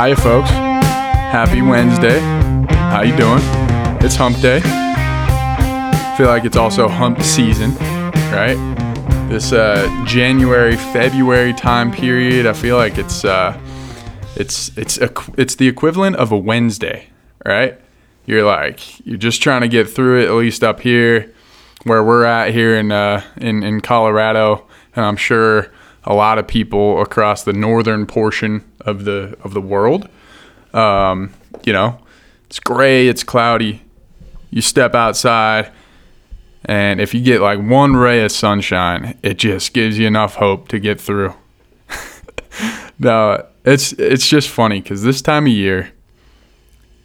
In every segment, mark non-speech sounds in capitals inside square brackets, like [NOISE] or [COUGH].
Hiya, folks. Happy Wednesday. How you doing? It's Hump Day. Feel like it's also Hump season, right? This uh, January, February time period. I feel like it's uh, it's it's a, it's the equivalent of a Wednesday, right? You're like you're just trying to get through it, at least up here, where we're at here in uh, in in Colorado, and I'm sure a lot of people across the northern portion of the of the world. Um, you know, it's gray, it's cloudy. You step outside, and if you get like one ray of sunshine, it just gives you enough hope to get through. [LAUGHS] no, it's it's just funny because this time of year,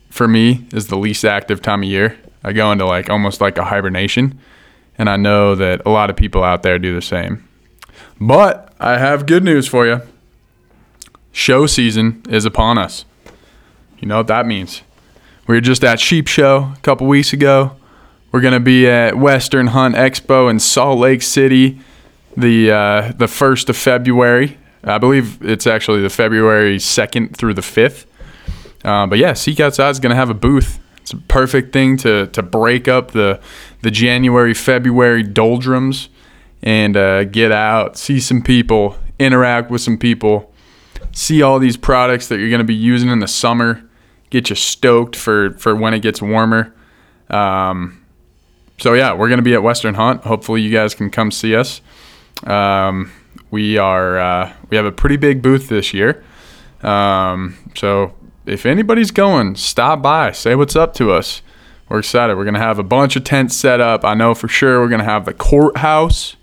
for me, is the least active time of year. I go into like almost like a hibernation, and I know that a lot of people out there do the same. But I have good news for you. Show season is upon us. You know what that means. We were just at Sheep Show a couple weeks ago. We're gonna be at Western Hunt Expo in Salt Lake City, the uh, the first of February. I believe it's actually the February second through the fifth. Uh, but yeah, Seek Outside is gonna have a booth. It's a perfect thing to to break up the the January February doldrums and uh, get out, see some people, interact with some people, see all these products that you're going to be using in the summer, get you stoked for, for when it gets warmer. Um, so, yeah, we're going to be at Western Hunt. Hopefully, you guys can come see us. Um, we are uh, we have a pretty big booth this year. Um, so, if anybody's going, stop by, say what's up to us. We're excited. We're to have a bunch of tents set up. I know for sure we're to have the courthouse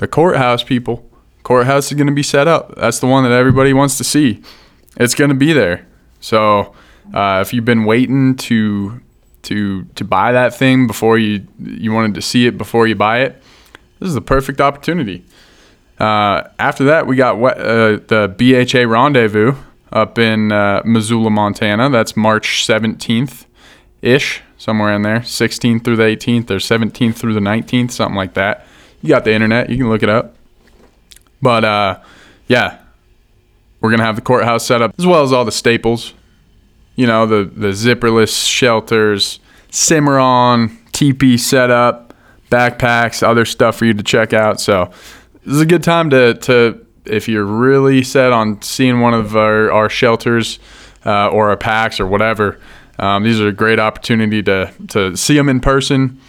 the courthouse people. Courthouse is going to be set up. That's the one that everybody wants to see. It's going to be there. So uh, if you've been waiting to to to buy that thing before you you wanted to see it before you buy it, this is the perfect opportunity. Uh, after that, we got uh, the BHA Rendezvous up in uh, Missoula, Montana. That's March 17th ish, somewhere in there, 16th through the 18th or 17th through the 19th, something like that you got the internet. You can look it up. But uh, yeah, we're gonna have the courthouse set up as well as all the staples. You know, the the zipperless shelters, Cimarron, teepee setup, backpacks, other stuff for you to check out. So this is a good time to to if you're really set on seeing one of our, our shelters uh, or our packs or whatever. Um, these are a great opportunity to to see them in person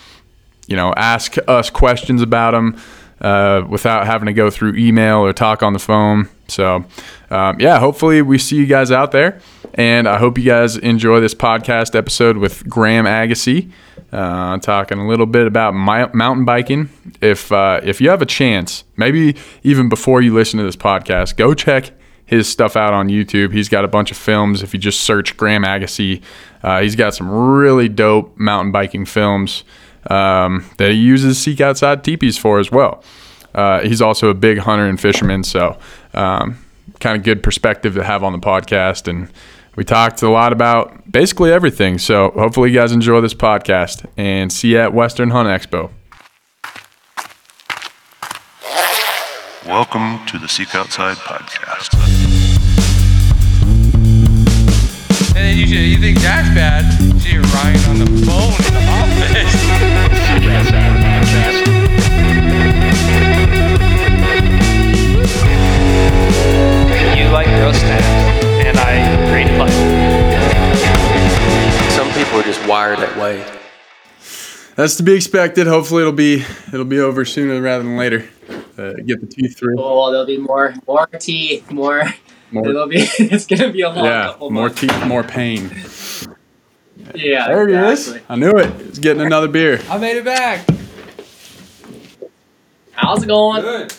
you know, ask us questions about them uh, without having to go through email or talk on the phone. So, um, yeah, hopefully we see you guys out there. And I hope you guys enjoy this podcast episode with Graham Agassiz, uh, talking a little bit about my, mountain biking. If uh, if you have a chance, maybe even before you listen to this podcast, go check his stuff out on YouTube. He's got a bunch of films. If you just search Graham Agassiz, uh, he's got some really dope mountain biking films um, that he uses Seek Outside teepees for as well. Uh, he's also a big hunter and fisherman, so um, kind of good perspective to have on the podcast. And we talked a lot about basically everything. So hopefully you guys enjoy this podcast and see you at Western Hunt Expo. Welcome to the Seek Outside podcast. And then you should, you think that's bad? You Ryan on the phone in the You like girl snacks, and I read life. Some people are just wired that way. That's to be expected. Hopefully it'll be it'll be over sooner rather than later. Uh, get the teeth through. Oh, there'll be more more teeth, more. More- It'll be. [LAUGHS] It's gonna be a long Yeah, couple more months. teeth, more pain. Yeah. There he is. I knew it. He's getting another beer. I made it back. How's it going? Good.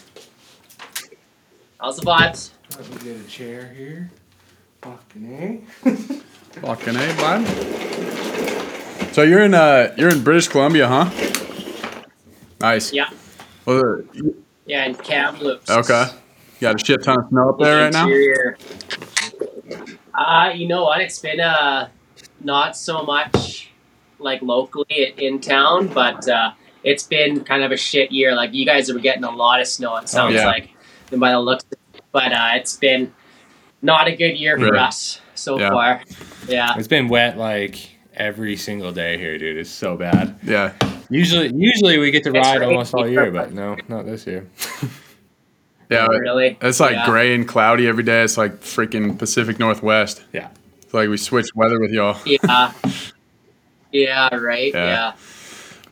How's the vibes? Let me get a chair here. Fucking A. [LAUGHS] Fucking a, bud. So you're in uh you're in British Columbia, huh? Nice. Yeah. Well, Yeah, and Kamloops. okay. You got a shit ton of snow up there right now. Interior. Uh, you know what? It's been uh not so much like locally in town, but uh, it's been kind of a shit year. Like you guys are getting a lot of snow. It sounds yeah. like, and by the looks, but uh, it's been not a good year for Really? us so Yeah. far. Yeah. It's been wet like every single day here, dude. It's so bad. Yeah. Usually, usually we get to It's ride rainy almost all [LAUGHS] year, but- but no, not this year. [LAUGHS] Yeah. Really? It's like Yeah. gray and cloudy every day. It's like freaking Pacific Northwest. Yeah. It's like we switched weather with y'all. Yeah. Yeah, right. Yeah. Yeah.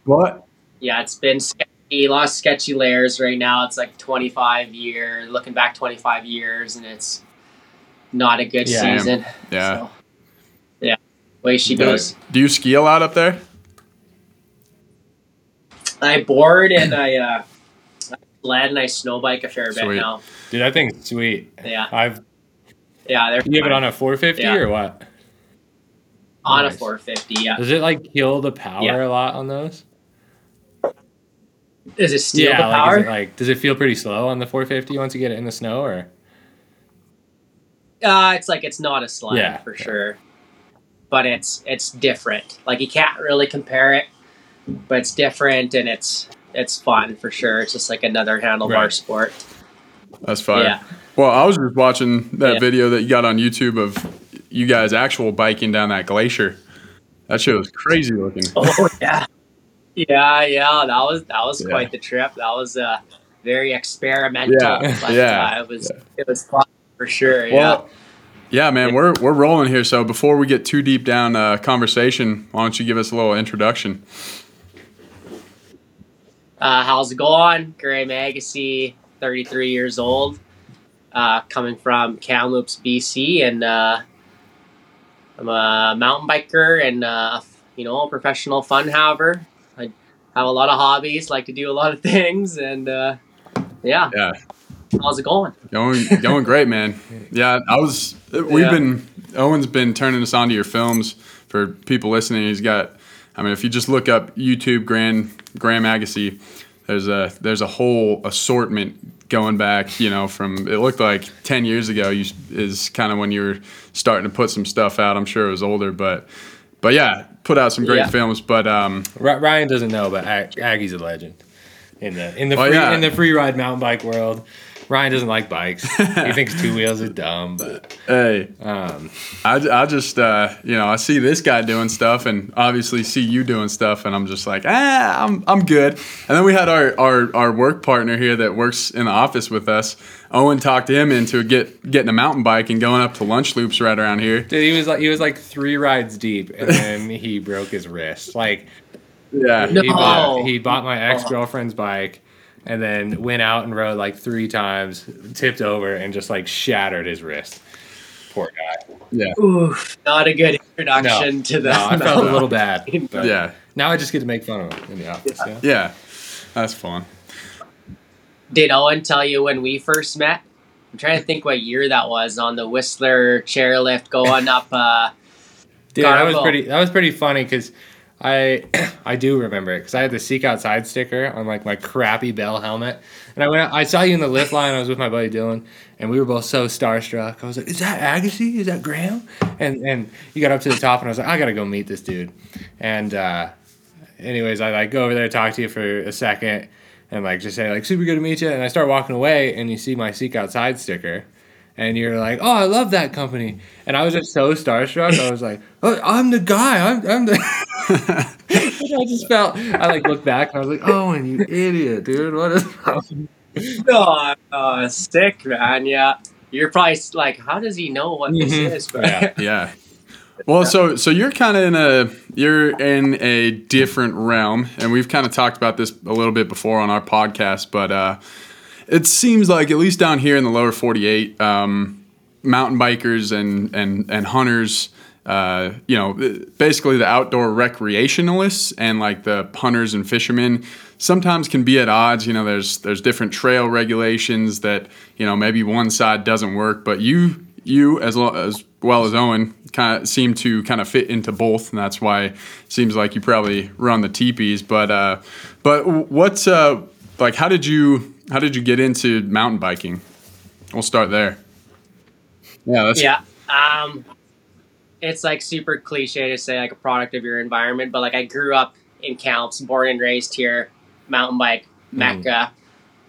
What? Yeah, it's been sketchy, a lot of sketchy layers right now. It's like 25 year, looking back 25 years, and it's not a good Yeah. season. Yeah. So, yeah. Way she goes. Do you ski a lot up there? I board and I uh, I sled and I snow bike a fair bit now. Dude, that thing's sweet. Yeah. I've Yeah, they're you have it on a 450 Yeah. or what? on Nice. a 450. Yeah. Does it like kill the power Yeah. a lot on those? Is it steel yeah, the power? is it like does it feel pretty slow on the 450 once you get it in the snow or? Uh, it's like it's not a sled Yeah, for yeah. sure, but it's it's different. Like you can't really compare it, but it's different and it's it's fun for sure. It's just like another handlebar Right. sport. That's fire. Yeah. Well, I was just watching that Yeah. video that you got on YouTube of you guys actual biking down that glacier. That shit was crazy looking. [LAUGHS] Oh yeah, yeah, yeah. That was that was Yeah. quite the trip. That was uh, very experimental. Yeah, but, yeah, Uh, it was it was fun for sure. Yeah. Well, yeah, man, we're we're rolling here. So before we get too deep down uh, conversation, why don't you give us a little introduction? Uh, how's it going? Gray Agassiz, 33 years old, uh, coming from Kamloops, BC, and uh, I'm a mountain biker and uh, you know a professional fun haver. I have a lot of hobbies, like to do a lot of [LAUGHS] things, and uh, yeah, Yeah, how's it going? going going great, man. [LAUGHS] Yeah, I was. We've Yeah. been Owen's been turning us onto your films for people listening. He's got. I mean, if you just look up YouTube Grand Graham Agassiz, there's a there's a whole assortment going back. You know, from it looked like ten years ago. You is kind of when you were starting to put some stuff out. I'm sure it was older, but but yeah, put out some great Yeah. films. But um, Ry- Ryan doesn't know, but Ag- Aggie's a legend in the in the Oh, free, yeah. in the free ride mountain bike world. Ryan doesn't like bikes. he [LAUGHS] thinks two wheels are dumb, but hey, um, I, I just uh, you know I see this guy doing stuff and obviously see you doing stuff and I'm just like ah I'm I'm good and then we had our our, our work partner here that works in the office with us Owen talked him into get getting a mountain bike and going up to lunch loops right around here dude, he was like he was like three rides deep, and [LAUGHS] then he broke his wrist. Like yeah No. he bought he bought my ex girlfriend's bike, and then went out and rode like three times, tipped over, and just like shattered his wrist. Poor guy. Yeah. Oof, not a good introduction to the. No, I felt a [LAUGHS] little bad. [LAUGHS] but yeah Now I just get to make fun of him in the office. Yeah. yeah that's fun Did Owen tell you when we first met? I'm trying to think what year that was on the Whistler chairlift going up. Uh, Dude, that was pretty. That was pretty funny because I [CLEARS THROAT] I do remember it because I had the Seek Outside sticker on like my crappy Bell helmet, and I went. out- I saw you in the lift line. I was with my buddy Dylan, and we were both so starstruck. I was like, "Is that Agassiz? Is that Graham?" And and you got up to the top, and I was like, "I gotta go meet this dude." And uh, anyways, I like go over there, talk to you for a second, and like just say like, "Super good to meet you." And I start walking away, and you see my Seek Outside sticker. And you're like, oh, I love that company, and I was just so starstruck. I was like, oh, I'm the guy. I'm, I'm the. [LAUGHS] I just felt. I like looked back and I was like, oh, and you idiot, dude. What is? oh, oh, sick, man. Yeah. You're probably like, how does he know what this Mhm. is? But Yeah. yeah well so so you're kind of in a you're in a different realm and we've kind of talked about this a little bit before on our podcast but uh it seems like at least down here in the lower 48 um, mountain bikers and and and hunters uh, you know basically the outdoor recreationalists and like the hunters and fishermen sometimes can be at odds. You know there's there's different trail regulations that you know maybe one side doesn't work but you you as, lo- as well as Owen kind of seem to kind of fit into both and that's why it seems like you probably run the teepees. But uh but what's uh like how did you how did you get into mountain biking? We'll start there. Yeah, that's yeah. Um, it's like super cliche to say like a product of your environment, but like I grew up in Camps, born and raised here, mountain bike Hmm. mecca.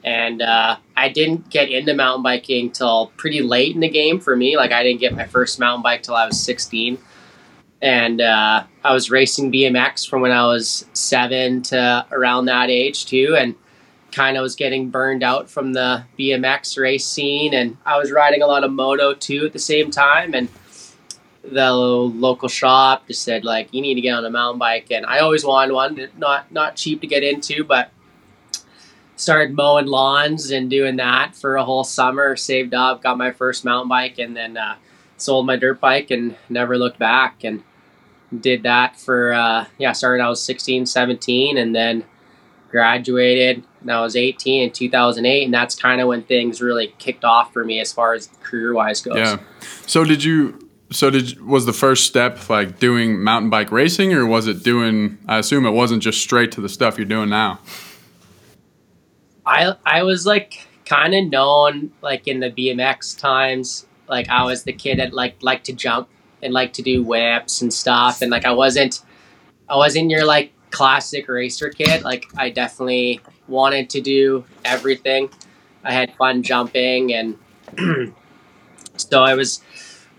and uh, I didn't get into mountain biking till pretty late in the game for me. Like I didn't get my first mountain bike till I was 16, and uh, I was racing BMX from when I was seven to around that age too, and kind of was getting burned out from the BMX race scene, and I was riding a lot of moto too at the same time, and the local shop just said like you need to get on a mountain bike, and I always wanted one, not not cheap to get into, but started mowing lawns and doing that for a whole summer. Saved up, got my first mountain bike, and then uh, sold my dirt bike and never looked back. And did that for uh, yeah. Started I was 16, 17, and then graduated. And I was 18 in 2008, and that's kind of when things really kicked off for me as far as career wise goes. Yeah. So did you? So did was the first step like doing mountain bike racing, or was it doing? I assume it wasn't just straight to the stuff you're doing now. I I was like kind of known like in the BMX times. Like I was the kid that like liked to jump and like to do whips and stuff. And like I wasn't I wasn't your like classic racer kid. Like I definitely wanted to do everything. I had fun jumping and [CLEARS THROAT] so I was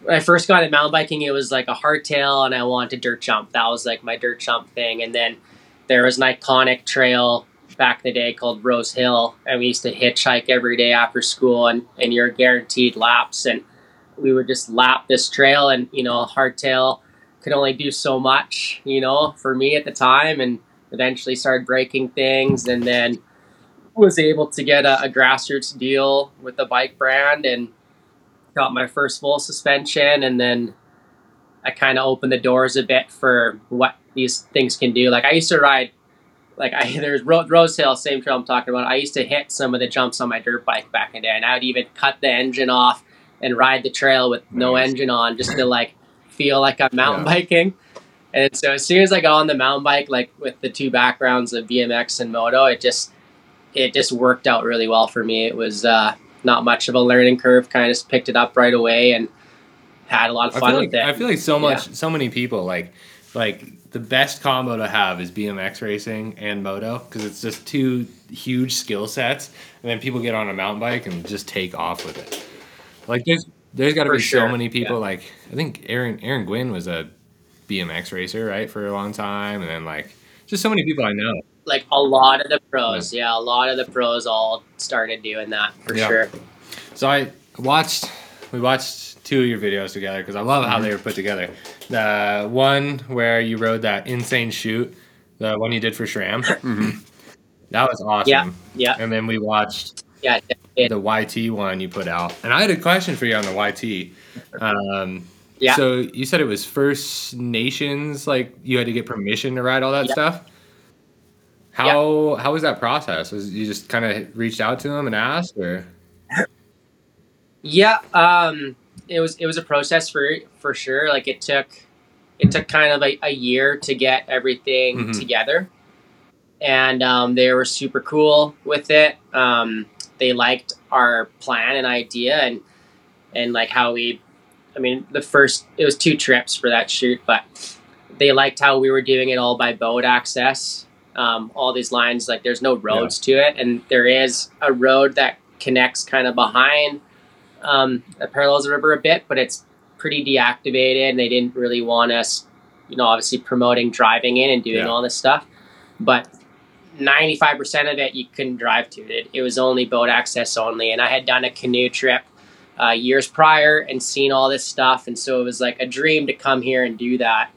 when I first got into mountain biking, it was like a hardtail and I wanted dirt jump. That was like my dirt jump thing. And then there was an iconic trail back in the day called Rose Hill, and we used to hitchhike every day after school, and, and you're guaranteed laps. And we would just lap this trail, and you know, hardtail could only do so much, you know, for me at the time, and eventually started breaking things, and then was able to get a, a grassroots deal with the bike brand, and got my first full suspension, and then I kind of opened the doors a bit for what these things can do. Like I used to ride like I [LAUGHS] there's Ro- Rose Hill, same trail I'm talking about. I used to hit some of the jumps on my dirt bike back in the day, and I would even cut the engine off and ride the trail with no Nice. engine on, just to like feel like I'm mountain Yeah. biking. And so as soon as I got on the mountain bike, like with the two backgrounds of BMX and moto, it just it just worked out really well for me. It was uh, not much of a learning curve. Kind of just picked it up right away and had a lot of fun feel with like it. I feel like so much, so many people like like the best combo to have is BMX racing and moto because it's just two huge skill sets, and then people get on a mountain bike and just take off with it. Like there's there's got to be so many people. yeah. Like I think Aaron Aaron Gwin was a BMX racer right for a long time, and then like just so many people I know. like a lot of the pros, yeah, a lot of the pros all started doing that for Yeah. sure. So I watched we watched two of your videos together because I love how they mm-hmm. were put together. The one where you rode that insane shoot, the one you did for SRAM. Mm-hmm. That was awesome. Yeah, yeah, And then we watched yeah. The YT one you put out. And I had a question for you on the YT. Um, yeah. So you said it was First Nations, like you had to get permission to ride all that Yeah. stuff. How how was that process? Was you just kind of reached out to them and asked, or Yeah, um, it was it was a process for for sure. Like it took it took kind of a, a year to get everything Mhm. together, and um, they were super cool with it. Um, they liked our plan and idea, and and like how we. I mean, the first it was two trips for that shoot, but they liked how we were doing it all by boat access. Um, all these lines, like there's no roads to it, and there is a road that connects kind of behind um, that parallels the river a bit, but it's pretty deactivated. And they didn't really want us, you know, obviously promoting driving in and doing Yeah. all this stuff. But 95% of it you couldn't drive to. It, it was only boat access only. And I had done a canoe trip uh, years prior and seen all this stuff. And so it was like a dream to come here and do that.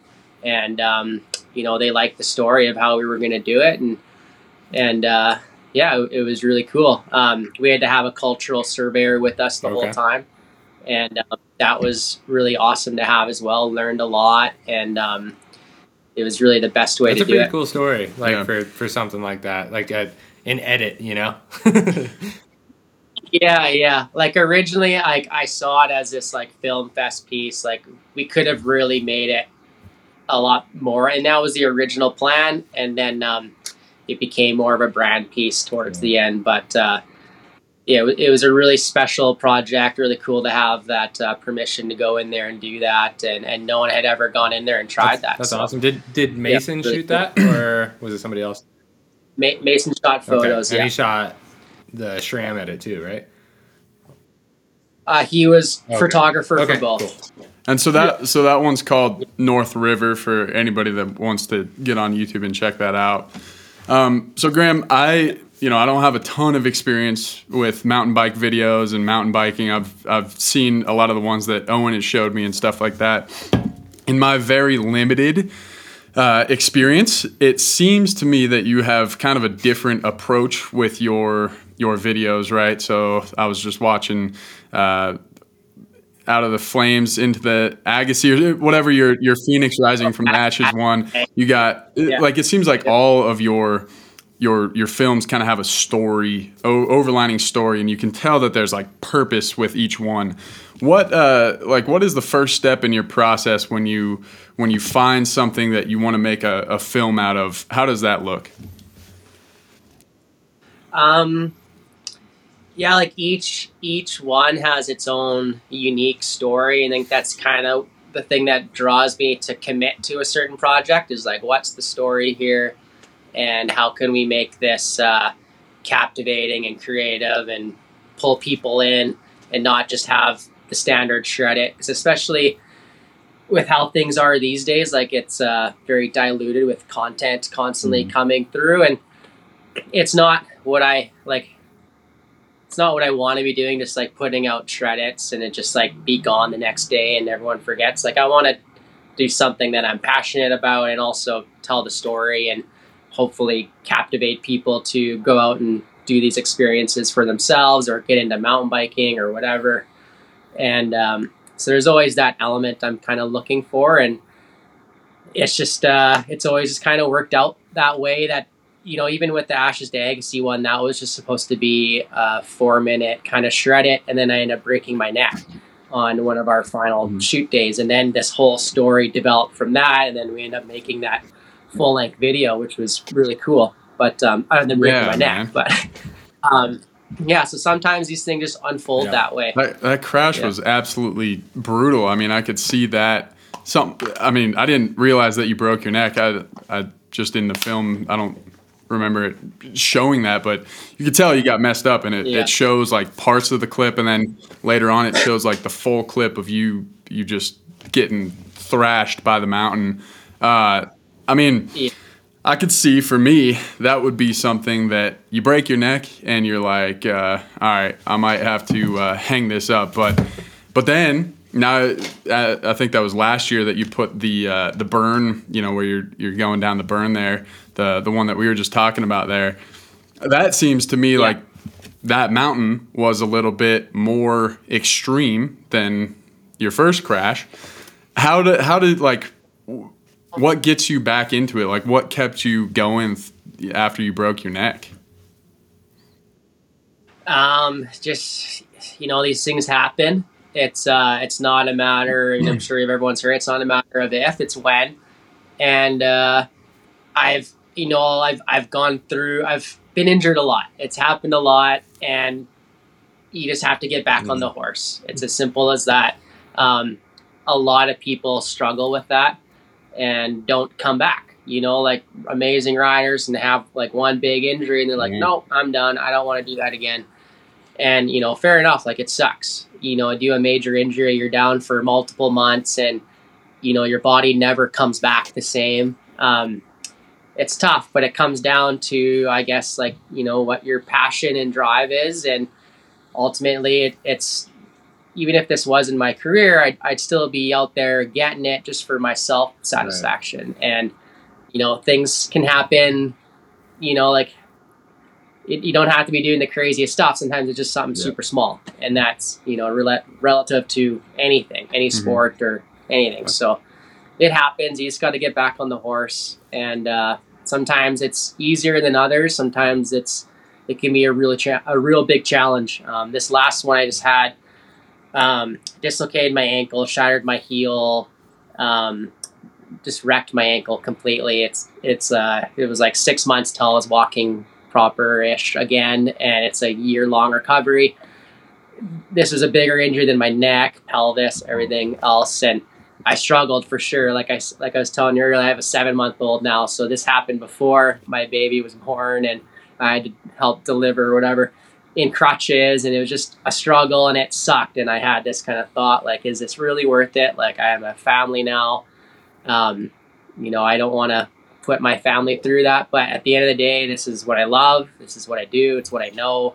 And, um, you know, they liked the story of how we were going to do it. And, and, uh, yeah, it, it was really cool. Um, we had to have a cultural surveyor with us the Okay. whole time, and um, that was really awesome to have as well. Learned a lot, and um, it was really the best way That's to do it. It's a pretty cool story, like Yeah. for for something like that, like a, an edit, you know. [LAUGHS] Yeah, yeah. Like originally, like I saw it as this like film fest piece. Like we could have really made it a lot more, and that was the original plan. And then um, it became more of a brand piece towards the end. But uh, yeah, it, was a really special project. Really cool to have that uh, permission to go in there and do that, and and no one had ever gone in there and tried that. That's so awesome. Did did Mason really shoot that, or was it somebody else? Ma- Mason shot photos. Okay. And Yeah, he shot the SRAM edit too, right? Uh, he was Okay. photographer Okay, for both. And so that so that one's called North River for anybody that wants to get on YouTube and check that out. Um, so Graham, I you know I don't have a ton of experience with mountain bike videos and mountain biking. I've I've seen a lot of the ones that Owen has showed me and stuff like that. In my very limited uh, experience, it seems to me that you have kind of a different approach with your your videos, right? So I was just watching. Uh, out of the flames into the Agassiz or whatever your your Phoenix Rising from the Ashes one. You got Yeah. like it seems like all of your your your films kind of have a story, o- overlining story, and you can tell that there's like purpose with each one. What uh like what is the first step in your process when you when you find something that you want to make a, a film out of? How does that look? Um, yeah, like each each one has its own unique story, and I think that's kind of the thing that draws me to commit to a certain project. Is like, what's the story here, and how can we make this uh, captivating and creative, and pull people in, and not just have the standard shred it. Because especially with how things are these days, like it's uh, very diluted with content constantly coming through, and it's not what I like. It's not what I want to be doing. Just like putting out shredits and it just like be gone the next day and everyone forgets. Like I want to do something that I'm passionate about and also tell the story and hopefully captivate people to go out and do these experiences for themselves or get into mountain biking or whatever. And um, so there's always that element I'm kind of looking for and it's just uh, it's always just kind of worked out that way that you know, even with the Ashes to Agassiz one, that was just supposed to be a four minute kind of shred it, and then I ended up breaking my neck on one of our final shoot days, and then this whole story developed from that, and then we ended up making that full length video, which was really cool. But um, other than breaking Yeah, my man. neck, but [LAUGHS] um, yeah, so sometimes these things just unfold Yeah. that way. That, that crash Yeah. was absolutely brutal. I mean, I could see that. Some, I mean, I didn't realize that you broke your neck. I, I just in the film, I don't remember it showing that, but you could tell you got messed up, and it, Yeah. it shows like parts of the clip, and then later on, it shows like the full clip of you, you just getting thrashed by the mountain. Uh, I mean, Yeah. I could see for me that would be something that you break your neck and you're like, uh, all right, I might have to uh, hang this up. But but then now uh, I think that was last year that you put the uh, the burn, you know, where you're you're going down the burn there, the the one that we were just talking about there. That seems to me like that mountain was a little bit more extreme than your first crash. How did how did like what gets you back into it? Like, what kept you going th- after you broke your neck? Um, just you know, these things happen. It's uh, it's not a matter. And I'm sure everyone's heard. It's not a matter of if, it's when. And uh, I've you know I've I've gone through. I've been injured a lot. It's happened a lot, and you just have to get back on the horse. It's as simple as that. Um, a lot of people struggle with that and don't come back. You know, like amazing riders and have like one big injury and they're like, Mhm. no, I'm done. I don't want to do that again. And, you know, fair enough. Like it sucks. You know, do a major injury, you're down for multiple months and, you know, your body never comes back the same. Um, it's tough, but it comes down to, I guess, like, you know, what your passion and drive is. And ultimately, it, it's, even if this wasn't my career, I'd, I'd still be out there getting it just for my self satisfaction. And, you know, things can happen, you know, like it, you don't have to be doing the craziest stuff. Sometimes it's just something Yeah. super small. And that's, you know, rela- relative to anything, any mm-hmm. sport or anything. So it happens. You just got to get back on the horse. And uh, sometimes it's easier than others. Sometimes it's, it can be a real cha- a real big challenge. Um, this last one I just had, um, dislocated my ankle, shattered my heel, um, just wrecked my ankle completely. It's it's uh, it was like six months till I was walking proper ish again, and it's a year long recovery. This was a bigger injury than my neck, pelvis, everything else, and I struggled for sure. Like I like I was telling you earlier, I have a seven month old now, so this happened before my baby was born, and I had to help deliver or whatever. in crutches and it was just a struggle and it sucked and i had this kind of thought like is this really worth it like i have a family now um, you know i don't want to put my family through that but at the end of the day this is what i love this is what i do it's what i know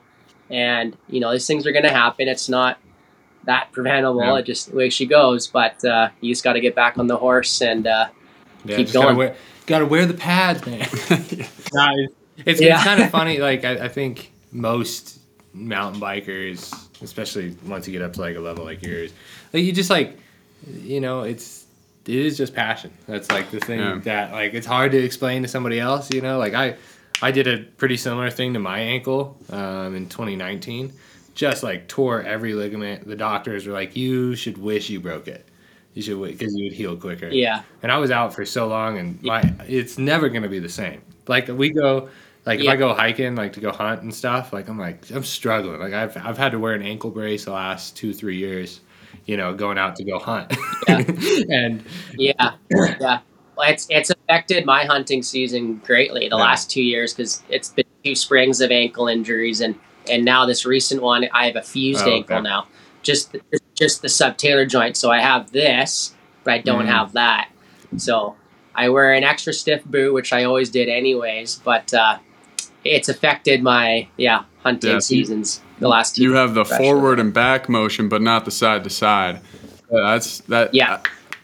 and you know these things are going to happen it's not that preventable Yeah. it just the way she goes but uh, you just got to get back on the horse and uh, Yeah, Keep just gotta going. wear, gotta wear the pads, man. [LAUGHS] Nah, it's it's, Yeah. it's kind of funny. Like I, I think most mountain bikers, especially once you get up to like a level like yours, like you just like, you know, it's it is just passion. That's like the thing Yeah. that like it's hard to explain to somebody else. You know, like I I did a pretty similar thing to my ankle um, in 2019. Just like tore every ligament. The doctors were like, "You should wish you broke it. You should because you would heal quicker." yeah and I was out for so long, and my it's never gonna be the same. Like we go, like if I go hiking, like to go hunt and stuff, like I'm like I'm struggling. Like I've I've had to wear an ankle brace the last two three years, you know, going out to go hunt, Yeah. [LAUGHS] and Yeah, yeah. Well, it's it's affected my hunting season greatly the Yeah. last two years because it's been two springs of ankle injuries and and now this recent one I have a fused Oh, okay. ankle now, just the, just the subtalar joint. So I have this, but I don't Mhm. have that. So I wear an extra stiff boot, which I always did anyways, but uh, it's affected my yeah hunting Yeah, so you- seasons the last two. You have the especially. forward and back motion, but not the side to side. Yeah, That's that. Yeah.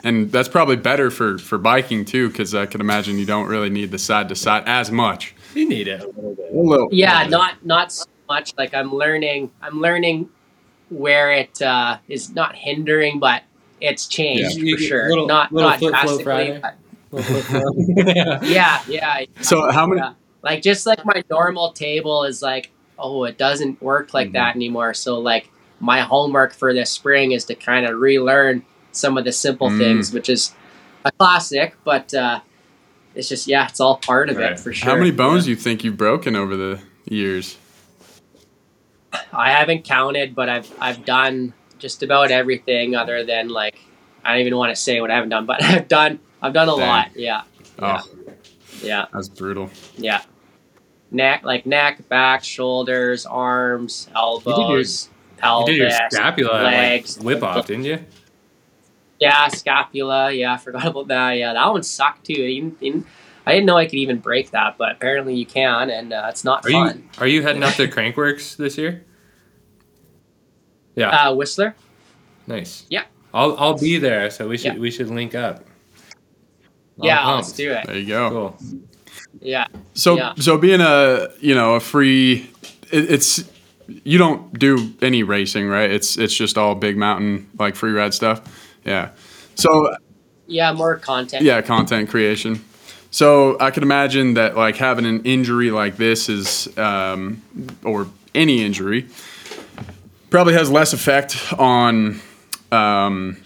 and that's probably better for for biking too, because I can imagine you don't really need the side to side as much. you need it a little bit. A little. yeah not not so much like i'm learning i'm learning where it uh, is not hindering but it's changed You for sure little- not little not drastically Friday. but Little [LAUGHS] yeah yeah So how many? yeah. like just like my normal table is like oh it doesn't work like Mhm. that anymore so like my homework for this spring is to kind of relearn some of the simple Mm. things which is a classic but uh it's just yeah it's all part of Right. it for sure How many bones Yeah. do you think you've broken over the years? I haven't counted, but I've I've done just about everything other than like I don't even want to say what I haven't done, but [LAUGHS] I've done I've done a Dang. lot. Yeah, Yeah. Oh, yeah, that's brutal. yeah. Neck, like neck, back, shoulders, arms, elbows, you pelvis, did your scapula legs, like, whip off, didn't you? Yeah, scapula. Yeah, I [LAUGHS] forgot about that. Yeah, that one sucked too. Even, even, I didn't know I could even break that, but apparently you can, and uh, it's not Are fun. you are you heading up to [LAUGHS] Crankworx this year? Yeah, Uh, Whistler. nice. yeah. I'll I'll be there, so we should Yeah. we should link up. I'm yeah, pumped. let's do it. There you go. Cool. Yeah. So Yeah. so being a you know a free, it, it's you don't do any racing, right? It's it's just all big mountain like free ride stuff. Yeah. So Yeah, more content. yeah, content creation. So I could imagine that like having an injury like this is, um, or any injury, probably has less effect on, um,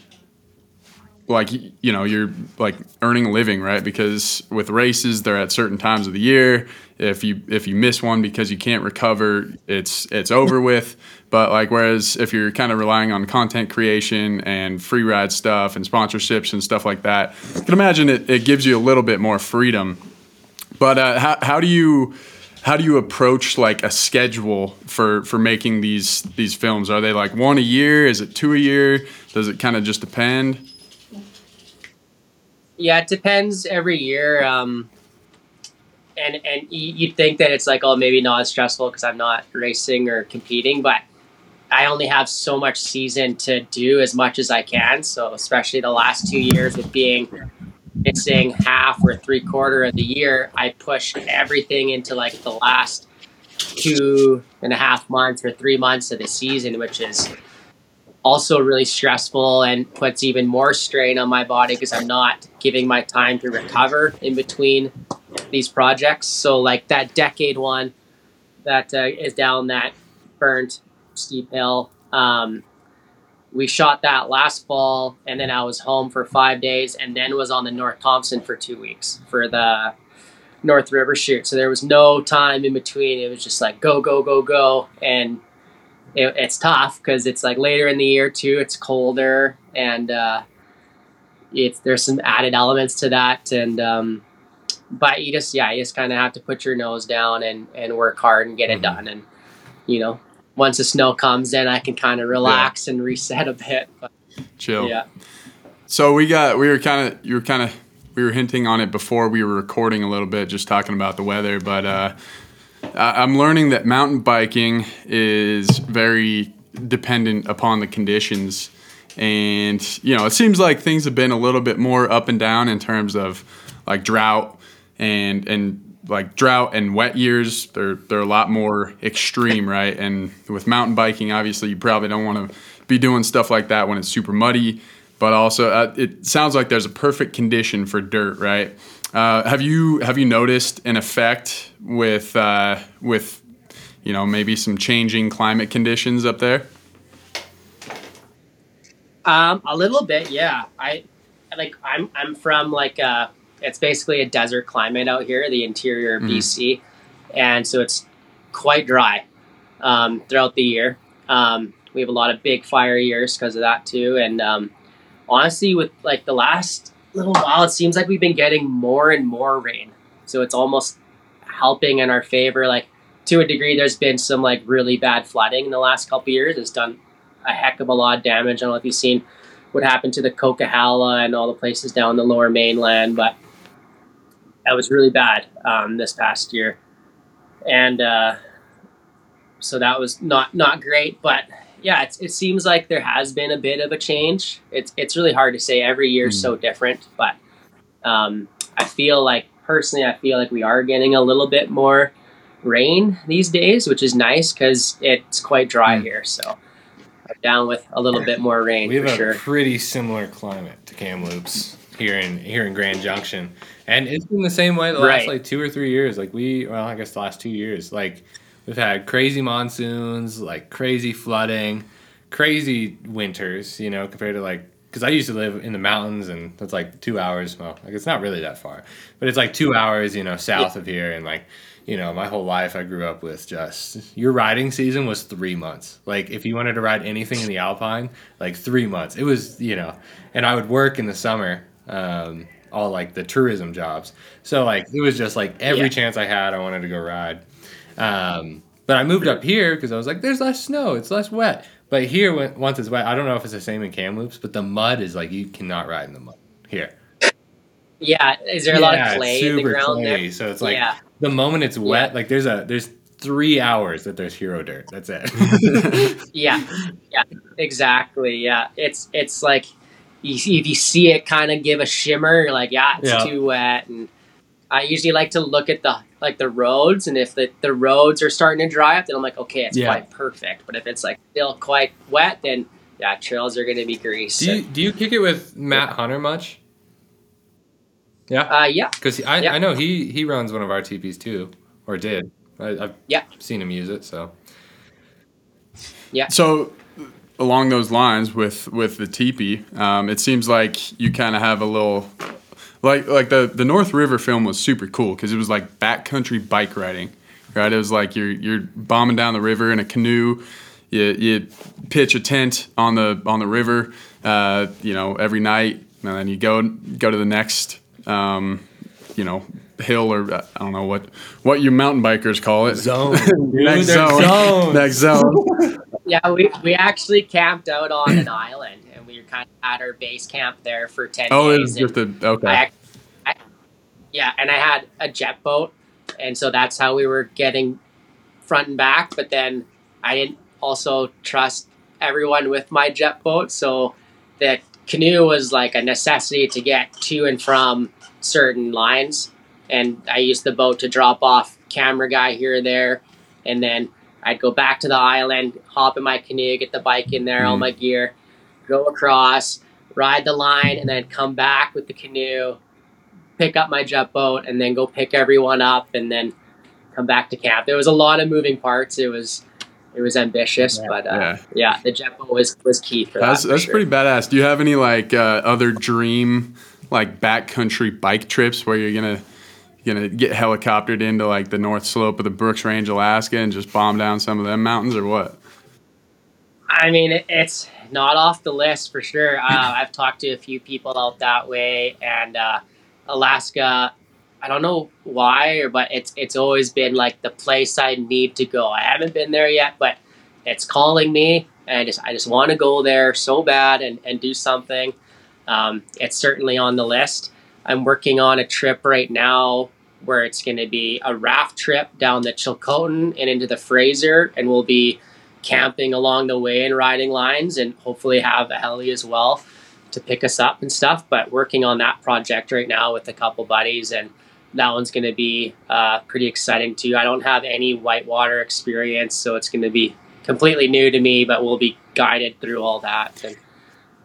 like you know you're like earning a living right? Because with races they're at certain times of the year. If you if you miss one because you can't recover it's it's over [LAUGHS] with. But like whereas if you're kind of relying on content creation and free ride stuff and sponsorships and stuff like that i can imagine it, it gives you a little bit more freedom. But uh, how, how do you how do you approach like a schedule for for making these these films are they like one a year is it two a year does it kind of just depend Yeah, it depends every year. Um, and and you'd think that it's like, oh, maybe not as stressful because I'm not racing or competing, but I only have so much season to do as much as I can. So especially the last two years with being missing half or three quarter of the year, I push everything into like the last two and a half months or three months of the season, which is also really stressful and puts even more strain on my body because I'm not giving my time to recover in between these projects. So, like that decade one that uh, is down that burnt steep hill. Um, we shot that last fall, and then I was home for five days, and then was on the North Thompson for two weeks for the North River shoot. So there was no time in between. It was just like go, go, go, go, and it, it's tough because it's like later in the year too. It's colder, and uh, it's there's some added elements to that, and um, but you just yeah, you just kind of have to put your nose down and and work hard and get it Mhm. done, and you know once the snow comes, then I can kind of relax and reset a bit. But Chill. yeah, So we got we were kind of you were kind of we were hinting on it before we were recording a little bit, just talking about the weather. But uh, I'm learning that mountain biking is very dependent upon the conditions, and you know it seems like things have been a little bit more up and down in terms of like drought and and like drought and wet years. They're they're a lot more extreme, [LAUGHS] right? And with mountain biking, obviously you probably don't want to be doing stuff like that when it's super muddy but also uh, it sounds like there's a perfect condition for dirt, right? Uh, have you have you noticed an effect with uh, with you know maybe some changing climate conditions up there? um, a little bit. Yeah, I like I'm I'm from like uh, it's basically a desert climate out here, the interior of Mhm. BC, and so it's quite dry um, throughout the year. Um, we have a lot of big fire years because of that too, and um, honestly, with like the last little while, it seems like we've been getting more and more rain. So it's almost helping in our favor. Like to a degree, there's been some like really bad flooding in the last couple years. It's done a heck of a lot of damage. I don't know if you've seen what happened to the Coquihalla and all the places down the lower mainland, but that was really bad um, this past year. And uh, so that was not not great, but yeah, it's, it seems like there has been a bit of a change. It's it's really hard to say. Every year is so different, but um, I feel like personally, I feel like we are getting a little bit more rain these days, which is nice because it's quite dry Mm. here. So I'm down with a little bit more rain We have for a sure. pretty similar climate to Kamloops here in here in Grand Junction, and it's been the same way the last like two or three years. Like we, well, I guess the last two years, like we've had crazy monsoons, like crazy flooding, crazy winters. You know, compared to like because I used to live in the mountains, and that's like two hours. Well, like it's not really that far, but it's like two hours. You know, south of here, and like you know, my whole life I grew up with just your riding season was three months. Like if you wanted to ride anything in the Alpine, like three months. It was, you know, and I would work in the summer, um, all like the tourism jobs. So like it was just like every Yeah. chance I had, I wanted to go ride. Um, but I moved up here because I was like, there's less snow, it's less wet. But here, when, once it's wet, I don't know if it's the same in Kamloops, but the mud is like you cannot ride in the mud here. Yeah, is there a lot of clay in the super ground clayey, there? So it's like yeah, the moment it's wet, Yeah. like there's a there's three hours that there's hero dirt. That's it. [LAUGHS] yeah, yeah, exactly. Yeah, it's it's like you see, if you see it kind of give a shimmer, you're like, yeah, it's Yeah. too wet. And I usually like to look at the like the roads, and if the the roads are starting to dry up, then I'm like, okay, it's Yeah. quite perfect. But if it's like still quite wet, then yeah, trails are gonna be greasy. do you do you kick it with Matt Hunter much? Yeah, uh, yeah, because I yeah. I know he he runs one of our TPs too, or did. I, I've Yeah. seen him use it. So Yeah. So along those lines with with the teepee, um, it seems like you kind of have a little like like the the North River film was super cool because it was like backcountry bike riding, right? It was like you're you're bombing down the river in a canoe. You, you pitch a tent on the on the river, uh, you know, every night, and then you go go to the next, um, you know, hill or uh, I don't know what what you mountain bikers call it. zone, [LAUGHS] next zone. Next zone. Yeah. We we actually camped out on an [CLEARS THROAT] island, and we were kind of at our base camp there for ten Oh, it days. was and- just a okay. I, I, yeah, and I had a jet boat, and so that's how we were getting front and back. But then I didn't also trust everyone with my jet boat, so the canoe was like a necessity to get to and from certain lines. And I used the boat to drop off camera guy here or there, and then I'd go back to the island, hop in my canoe, get the bike in there, all Mhm. my gear, go across, ride the line, and then come back with the canoe, pick up my jet boat, and then go pick everyone up, and then come back to camp. There was a lot of moving parts. It was it was ambitious, but uh, Yeah. yeah. the jet boat was was key for That's that. for that's sure. pretty badass. Do you have any like uh, other dream like backcountry bike trips where you're gonna gonna get helicoptered into like the north slope of the Brooks Range, Alaska, and just bomb down some of them mountains, or what? I mean, it's not off the list for sure. Uh, [LAUGHS] I've talked to a few people out that way, and uh, Alaska. I don't know why, but it's it's always been like the place I need to go. I haven't been there yet, but it's calling me, and I just I just want to go there so bad and and do something. Um, it's certainly on the list. I'm working on a trip right now where it's going to be a raft trip down the Chilcotin and into the Fraser, and we'll be camping along the way and riding lines, and hopefully have a heli as well to pick us up and stuff. But working on that project right now with a couple buddies, and that one's going to be uh, pretty exciting too. I don't have any whitewater experience, so it's going to be completely new to me, but we'll be guided through all that. And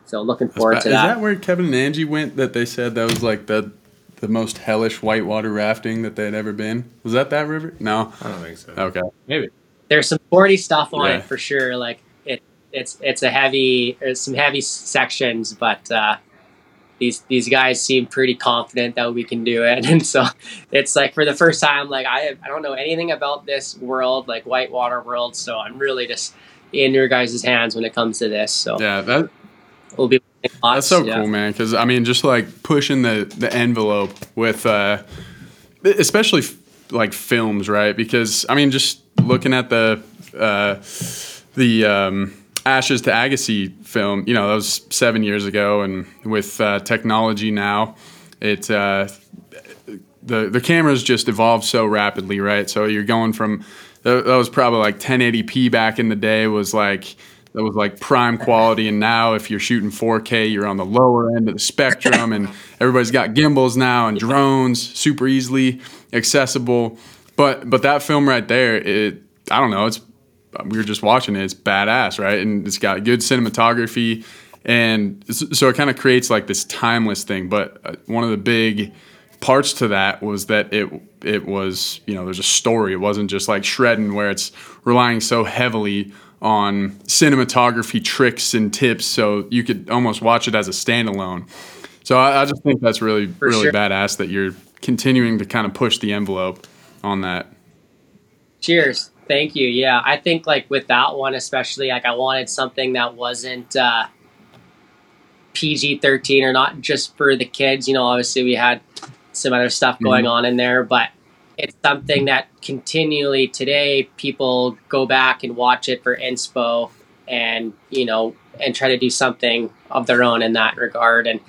so looking forward to Is that. that where Kevin and Angie went? That they said that was like the the most hellish whitewater rafting that they'd ever been. Was that that river? No. I don't think so. Okay. Maybe. There's some sporty stuff on Yeah. it for sure. Like it, it's it's a heavy, there's some heavy sections, but uh, these these guys seem pretty confident that we can do it, [LAUGHS] and so it's like for the first time, like I I don't know anything about this world, like whitewater world, so I'm really just in your guys' hands when it comes to this. So Yeah, that we'll be. that's so yeah. cool, man. Because I mean, just like pushing the the envelope with, uh, especially f- like films, right? Because I mean, just looking at the uh, the um, Ashes to Agassiz film, you know, that was seven years ago, and with uh, technology now, it. Uh, the the cameras just evolved so rapidly, right? So you're going from that was probably like 1080p back in the day was like that was like prime quality, and now if you're shooting 4K, you're on the lower end of the spectrum, and everybody's got gimbals now and drones, super easily accessible. But but that film right there, it I don't know, it's we were just watching it, it's badass, right? And it's got good cinematography, and so it kind of creates like this timeless thing. But uh, one of the big parts to that was that it it was you know there's a story. It wasn't just like shredding where it's relying so heavily on cinematography tricks and tips, so you could almost watch it as a standalone. So I, I just think that's really really sure. badass that you're continuing to kind of push the envelope on that. Cheers. Thank you. Yeah, I think like with that one especially, like I wanted something that wasn't uh, PG thirteen or not just for the kids. You know, obviously we had some other stuff going on in there, but it's something that continually today people go back and watch it for inspo and you know and try to do something of their own in that regard. And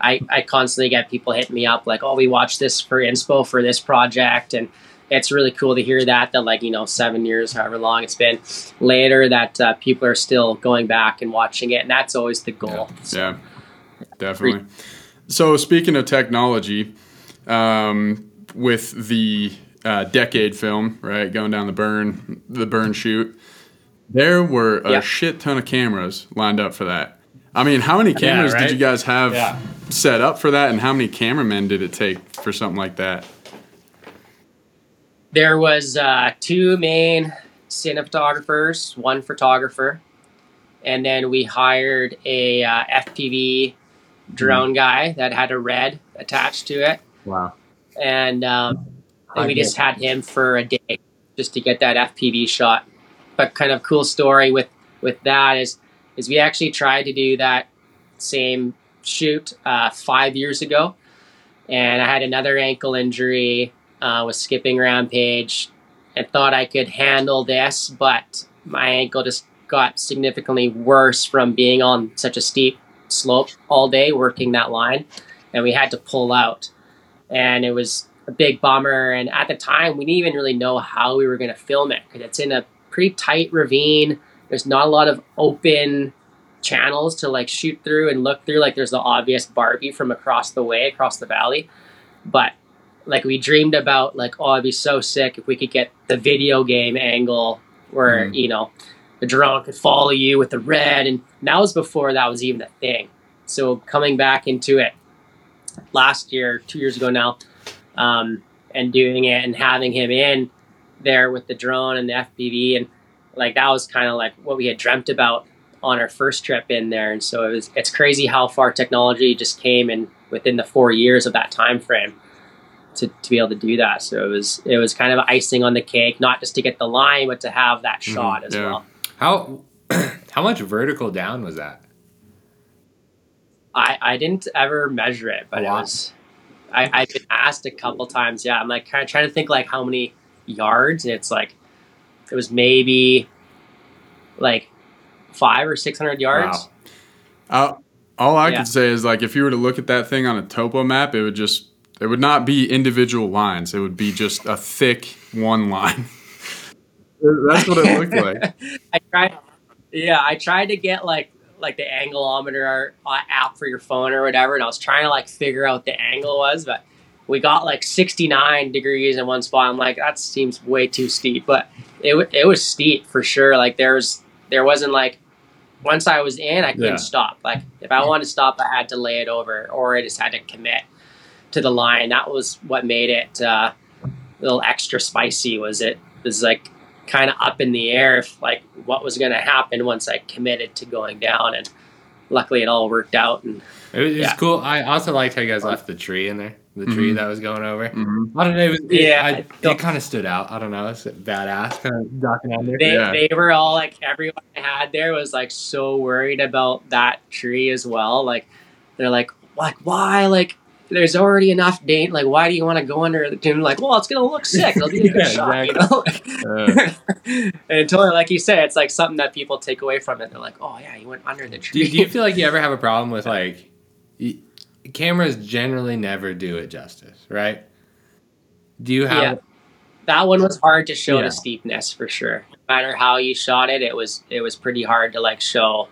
I, I constantly get people hitting me up like oh we watched this for inspo for this project. And it's really cool to hear that that like you know seven years however long it's been later that uh, people are still going back and watching it and that's always the goal. So, Yeah, definitely. So speaking of technology, um, with the uh, decade film, right, going down the burn, the burn shoot, there were a Yeah. shit ton of cameras lined up for that. I mean, how many cameras right? did you guys have Yeah. set up for that, and how many cameramen did it take for something like that? there was uh, two main cinematographers one photographer and then we hired a uh, fpv drone guy that had a red attached to it Wow. And um, we just had him for a day just to get that FPV shot. But kind of cool story with with that is is we actually tried to do that same shoot uh, five years ago, and I had another ankle injury. Uh, was skipping rampage, and thought I could handle this, but my ankle just got significantly worse from being on such a steep slope all day working that line, and we had to pull out and it was a big bummer. And at the time, we didn't even really know how we were going to film it because it's in a pretty tight ravine. There's not a lot of open channels to like shoot through and look through. Like there's the obvious Barbie from across the way, across the valley. But like we dreamed about like, oh, it'd be so sick if we could get the video game angle where, Mhm. you know, the drone could follow you with the red. And that was before that was even a thing. So coming back into it last year, two years ago now, um, and doing it and having him in there with the drone and the FPV and like that was kind of like what we had dreamt about on our first trip in there. And so it was it's crazy how far technology just came in within the four years of that time frame to, to be able to do that. So it was it was kind of icing on the cake, not just to get the line, but to have that shot as yeah. well. How [CLEARS THROAT] how much vertical down was that? I, I didn't ever measure it, but it was. I, I've been asked a couple times. Yeah, I'm like kind of trying to think like how many yards. And it's like it was maybe like five or six hundred yards. Wow. Uh, all I Yeah. could say is like if you were to look at that thing on a topo map, it would just it would not be individual lines. It would be just a thick one line. [LAUGHS] That's what it looked like. [LAUGHS] I tried, yeah, I tried to get like like the angleometer app for your phone or whatever, and I was trying to like figure out the angle was, but we got like sixty nine degrees in one spot. I'm like, that seems way too steep, but it it was steep for sure. Like there was there wasn't like once I was in, I couldn't Yeah. stop. Like if I wanted to stop, I had to lay it over, or I just had to commit to the line. That was what made it uh, a little extra spicy. Was it was like kind of up in the air if like what was going to happen once I committed to going down, and luckily it all worked out. And It was, it was Yeah. cool. I also liked how you guys left the tree in there. The tree Mhm. that was going over. Mhm. I don't know. It was, Yeah, I, I it kind of stood out. I don't know. It's badass. Kind of ducking under. they Yeah. they were all like everyone I had there was like so worried about that tree as well. Like they're like like why like. There's already enough date. Like, why do you want to go under the dune? Like, well, it's gonna look sick. It'll be a [LAUGHS] good Yeah, shot, you know. [LAUGHS] and until, like you said, it's like something that people take away from it. They're like, oh yeah, you went under the Do tree. you, do you feel like you ever have a problem with like cameras generally never do it justice, right? Do you have Yeah. that one was hard to show Yeah. the steepness for sure. No matter how you shot it, it was it was pretty hard to like show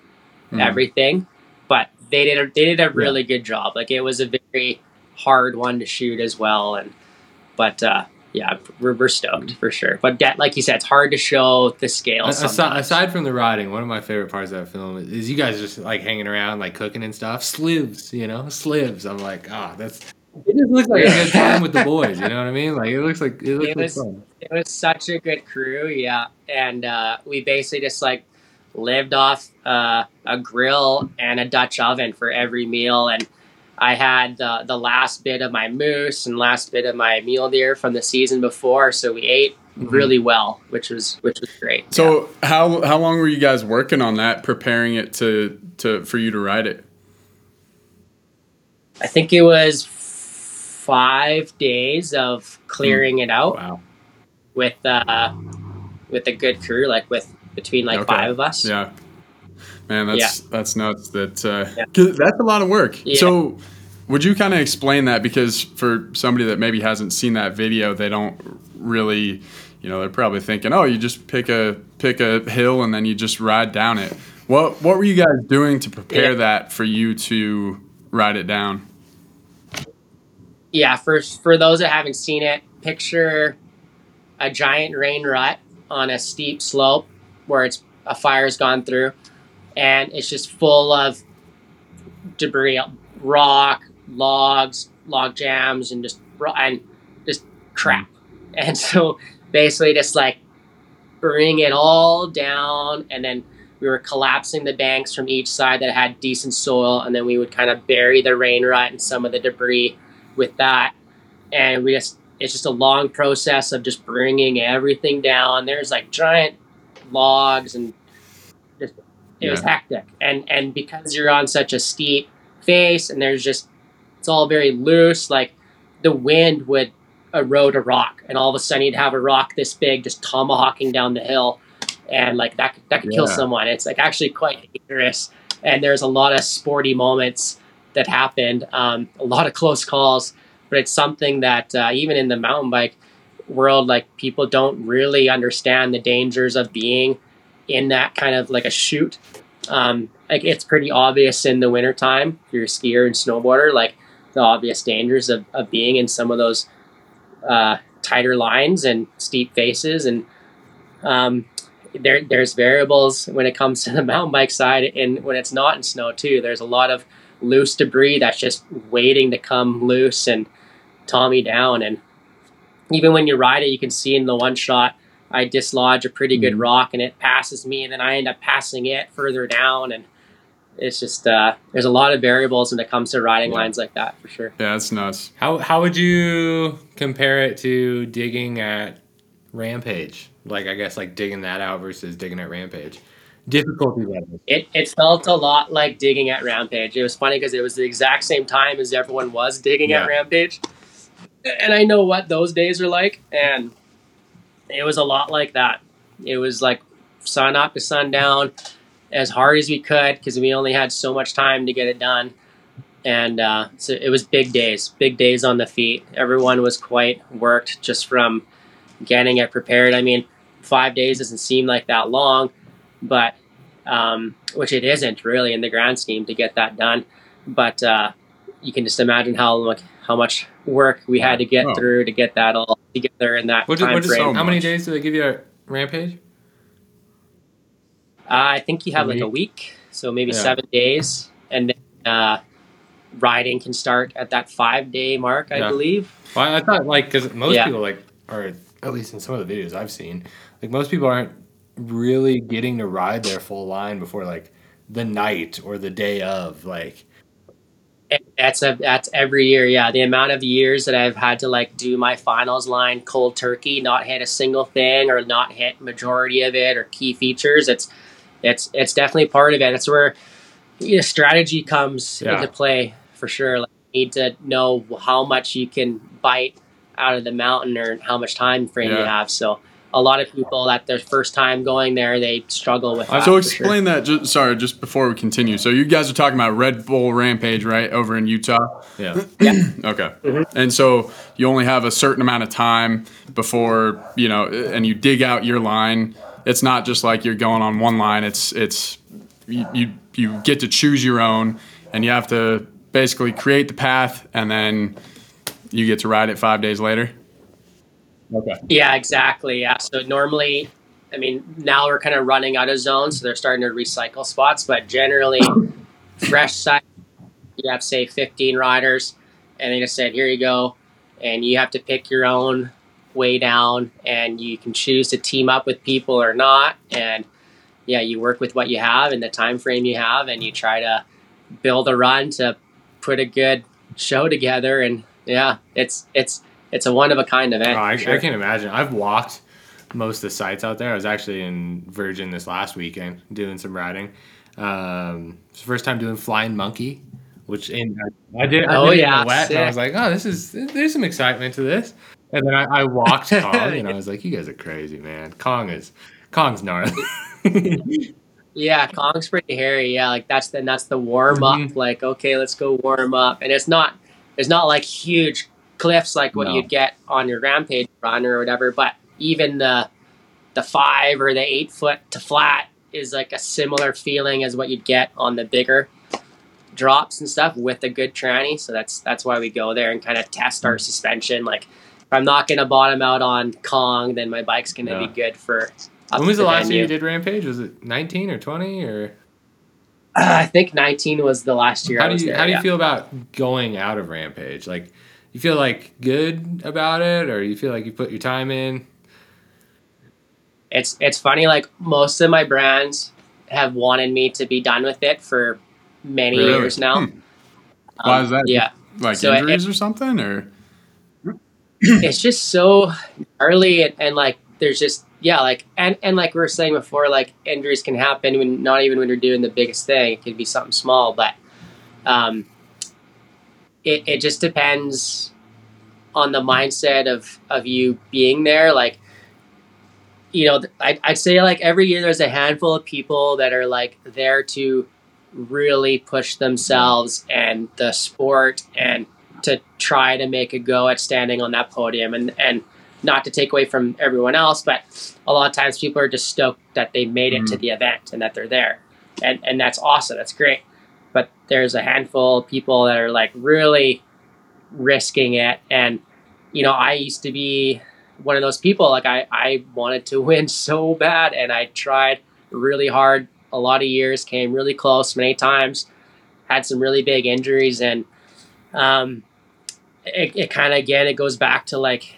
Mhm. everything. But they did a, they did a really good job. Like it was a very hard one to shoot as well. And but uh, yeah, we're, we're stoked for sure. But that, like you said, it's hard to show the scale. aside, aside from the riding? One of my favorite parts of that film is, you guys just like hanging around, like cooking and stuff. Slivs, you know, slivs. I'm like, ah, that's. It just looks like a good [LAUGHS] time with the boys. You know what I mean? Like it looks like it looks It like was- fun. it was such a good crew yeah and uh, we basically just like lived off uh, a grill and a dutch oven for every meal and i had the, the last bit of my moose and last bit of my mule deer from the season before so we ate really well which was which was great So how how long were you guys working on that, preparing it to to for you to ride it? i think it was five days of clearing it out Wow. with uh with a good crew like with between like Okay. five of us Yeah. Man, that's that's nuts. That uh, Yeah. that's a lot of work. Yeah. So, would you kind of explain that because for somebody that maybe hasn't seen that video, they don't really, you know, they're probably thinking, oh, you just pick a pick a hill and then you just ride down it. What what were you guys doing to prepare Yeah. that for you to ride it down? yeah for for those that haven't seen it picture a giant rain rut on a steep slope where it's a fire's gone through and it's just full of debris rock logs log jams and just and just crap. [LAUGHS] And so basically just like bring it all down and then we were collapsing the banks from each side that had decent soil and then we would kind of bury the rain rut and some of the debris with that. And we just it's just a long process of just bringing everything down. There's like giant logs and it was hectic. And and because you're on such a steep face and there's just it's all very loose like the wind would erode a rock and all of a sudden you'd have a rock this big just tomahawking down the hill and like that could- that could kill someone. It's like actually quite dangerous and there's a lot of sporty moments that happened um, a lot of close calls but it's something that uh, even in the mountain bike world like people don't really understand the dangers of being in that kind of like a shoot um, like it's pretty obvious in the wintertime if you're a skier and snowboarder like the obvious dangers of, of being in some of those uh, tighter lines and steep faces and um, there, there's variables when it comes [LAUGHS] to the mountain bike side and when it's not in snow too there's a lot of loose debris that's just waiting to come loose and Tommy down. And even when you ride it, you can see in the one shot, I dislodge a pretty good rock and it passes me, and then I end up passing it further down. And it's just, uh, there's a lot of variables when it comes to riding lines like that for sure. Yeah, that's nuts. How how would you compare it to digging at Rampage? Like I guess like digging that out versus digging at Rampage. Difficulty level. It, it felt a lot like digging at Rampage. It was funny because it was the exact same time as everyone was digging Yeah. at Rampage. And I know what those days are like. And it was a lot like that. It was like sun up to sundown as hard as we could because we only had so much time to get it done. And uh, so it was big days, big days on the feet. Everyone was quite worked just from getting it prepared. I mean, five days doesn't seem like that long, but um, which it isn't really in the grand scheme to get that done. But uh, you can just imagine how like how much work we had to get Oh. through to get that all together in that What did- time what did- frame. how many days do they give you at Rampage? Uh, I think you have A like a week, so maybe Yeah. seven days, and then uh, riding can start at that five day mark, I Yeah. believe. Well, I thought like because most Yeah. people like, or at least in some of the videos I've seen, like most people aren't really getting to ride their full line before like the night or the day of. Like, And That's a that's every year, yeah. The amount of years that I've had to like do my finals line cold turkey, not hit a single thing or not hit majority of it or key features. It's it's it's definitely part of it. It's where you know, strategy comes Yeah. into play for sure. Like you need to know how much you can bite out of the mountain or how much time frame you have. So a lot of people that their first time going there, they struggle with. That so for sure. explain that. Just, sorry, just before we continue. So you guys are talking about Red Bull Rampage, right, over in Utah. yeah, [CLEARS THROAT] [CLEARS THROAT] Okay. Mm-hmm. And so you only have a certain amount of time before, you know, and you dig out your line. It's not just like you're going on one line. It's it's you you, you get to choose your own and you have to basically create the path and then you get to ride it 5 days later. Okay. Yeah, exactly. Yeah. So normally, I mean, now we're kind of running out of zones, so they're starting to recycle spots. But generally, [COUGHS] fresh site, you have say 15 riders, and they just said, "Here you go," and you have to pick your own way down, and you can choose to team up with people or not. And yeah, you work with what you have and the time frame you have, and you try to build a run to put a good show together. And yeah, it's it's it's a one of a kind event. Oh, I, sure. I can't imagine. I've walked most of the sites out there. I was actually in Virgin this last weekend doing some riding. Um, it's the first time doing Flying Monkey, which in, I did. I Oh, did yeah, the wet, I was like, oh, this is there's some excitement to this. And then I, I walked [LAUGHS] Kong, and I was like, you guys are crazy, man. Kong is Kong's gnarly. [LAUGHS] Yeah, Kong's pretty hairy. Yeah, like that's the that's the warm up. Mhm. Like, okay, let's go warm up. And it's not it's not like huge cliffs like what No. you'd get on your rampage run or whatever, but even the the five or the eight foot to flat is like a similar feeling as what you'd get on the bigger drops and stuff with a good tranny. So that's that's why we go there and kind of test our suspension. Like if I'm not gonna bottom out on Kong, then my bike's gonna Yeah. be good for when was to the last venue. year you did Rampage? Was it 19 or 20 or? Uh, I think 19 was the last year. How I do was you there, how do you yeah. feel about going out of Rampage? Like, you feel like good about it, or you feel like you put your time in? It's it's funny. Like most of my brands have wanted me to be done with it for many Really? years now. Hmm. Why Um, is that? Yeah, Like So it- injuries or something or [CLEARS THROAT] it's just so early and, and like there's just yeah like and and like we were saying before like injuries can happen when not even when you're doing the biggest thing it could be something small but um it, it just depends on the mindset of of you being there. Like you know I'd, I'd say like every year there's a handful of people that are like there to really push themselves and the sport and to try to make a go at standing on that podium and and not to take away from everyone else but a lot of times people are just stoked that they made it to mm. the event and that they're there. And and that's awesome. That's great but there's a handful of people that are like really risking it. And you know i used to be one of those people like i i wanted to [LAUGHS] win so bad and i tried really hard. A lot of years came really close many times had some really big injuries and um it, it kind of again it goes back to like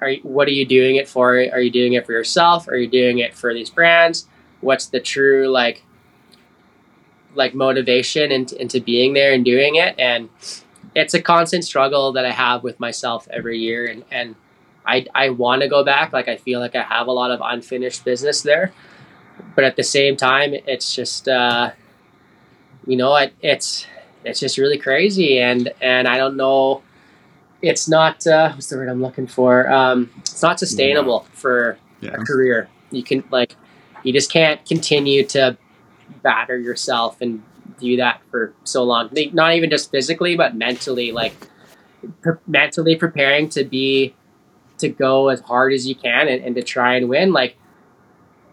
are you, what are you doing it for? Are you doing it for yourself? Are you doing it for these brands? What's the true like like motivation into, into being there and doing it. And it's a constant struggle that i have with myself every year. And and i i want to go back. Like i feel like i have a lot of unfinished business there. But at the same time it's just uh you know it, it's it's just really crazy. And and i don't know. It's not uh what's the word i'm looking for? Um it's not sustainable for yeah. a career. You can like you just can't continue to batter yourself and do that for so long. Like, Not even just physically, but mentally. Like pre- mentally preparing to be to go as hard as you can and, and to try and win. Like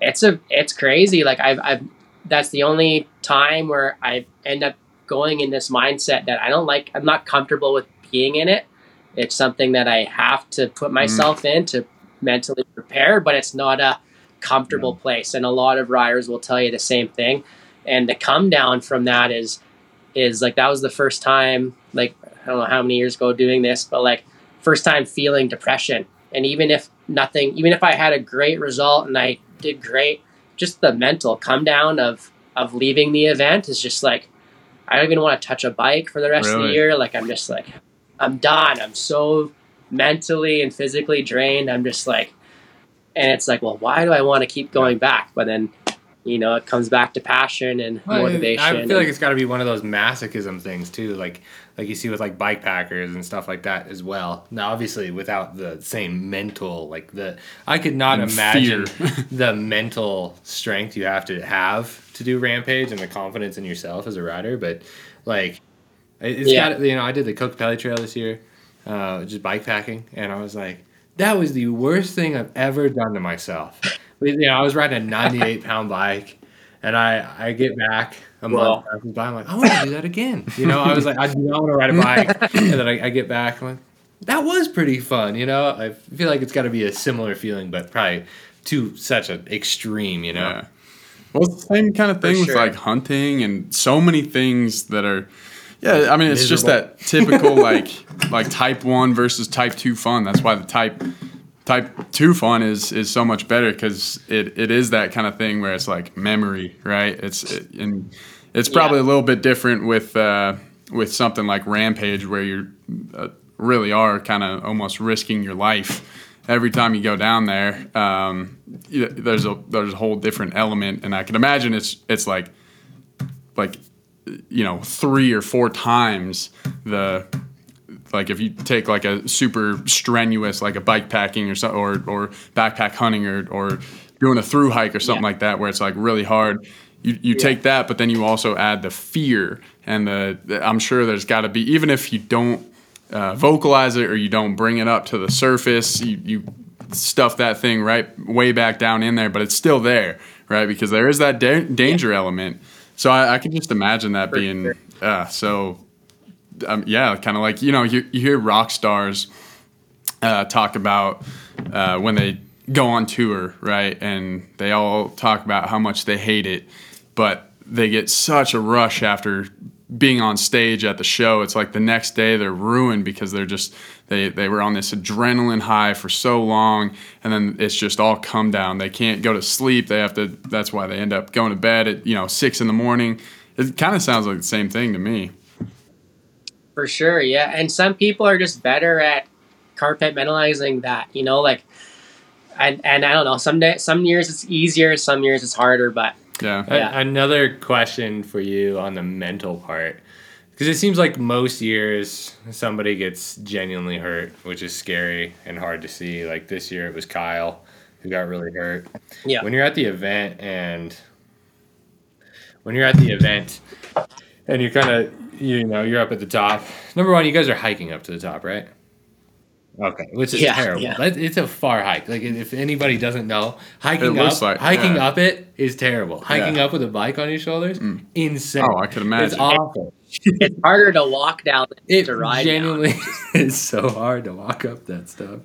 it's a it's crazy. Like I've I've that's the only time where I end up going in this mindset that I don't like. I'm not comfortable with being in it. It's something that I have to put mm. myself in to mentally prepare, but it's not a comfortable place. And a lot of riders will tell you the same thing. And the come down from that is is like that was the first time like I don't know how many years ago doing this, but like first time feeling depression. And even if nothing, even if I had a great result and I did great, just the mental come down of of leaving the event is just like I don't even want to touch a bike for the rest of the year. Like I'm just like I'm done. I'm so mentally and physically drained. I'm just like and it's like, well, why do I want to keep going back? But then, you know, it comes back to passion and Well, motivation. I feel and- like it's got to be one of those masochism things too, like like you see with like bike packers and stuff like that as well. Now, obviously, without the same mental, like the I could not imagine [LAUGHS] the mental strength you have to have to do rampage and the confidence in yourself as a rider. But like, it- it's Yeah. got you know, I did the Kokopelli Trail this year, uh, just bike packing, and I was like, that was the worst thing I've ever done to myself. You know, I was riding a 98 [LAUGHS] pound bike. And I, I get back a Wow. month passes by. I'm like, I want to do that again. You know, I was like, I do not want to ride a bike. [LAUGHS] and then I, I get back. I'm like, that was pretty fun. You know, I feel like it's got to be a similar feeling, but probably to such an extreme. You know, Yeah. Well, it's the same kind of thing with sure. like hunting and so many things that are. Yeah, I mean, it's just that typical [LAUGHS] like like type one versus type two fun. That's why the type type two fun is is so much better because it, it is that kind of thing where it's like memory, right? It's it, and it's probably a little bit different with uh, with something like Rampage where you uh, really are kind of almost risking your life every time you go down there. Um, there's a there's a whole different element, and I can imagine it's it's like like you know three or four times the like if you take like a super strenuous like a bike packing or so, or or backpack hunting or or doing a through hike or something Yeah. like that where it's like really hard you, you take that but then you also add the fear and the, the- i'm sure there's got to be even if you don't uh, vocalize it or you don't bring it up to the surface you, you stuff that thing right way back down in there but it's still there right? Because there is that da- danger element so I, I can just imagine that For being sure. uh, so um, yeah, kind of like you know you, you hear rock stars uh, talk about uh, when they go on tour, right? And they all talk about how much they hate it, but they get such a rush after being on stage at the show. It's like the next day they're ruined because they're just they they were on this adrenaline high for so long, and then it's just all come down. They can't go to sleep. They have to. That's why they end up going to bed at you know six in the morning. It kind of sounds like the same thing to me. For sure, yeah. And some people are just better at compartmentalizing that, you know, like and and I don't know, some day some years it's easier, some years it's harder, but Yeah. A- Yeah. Another question for you on the mental part. Because it seems like most years somebody gets genuinely hurt, which is scary and hard to see. Like this year it was Kyle who got really hurt. Yeah. When you're at the event and when you're at the event and you're kind of, you know, you're up at the top. Number one, you guys are hiking up to the top, right? Okay, which is Yeah, terrible. yeah. It's a far hike. Like if anybody doesn't know, hiking up, like- hiking yeah. up it is terrible. Hiking Yeah. up with a bike on your shoulders, insane. Oh, I could imagine. It's awful. [LAUGHS] it's harder to walk down than It to ride it. genuinely down. [LAUGHS] is so hard to walk up that stuff.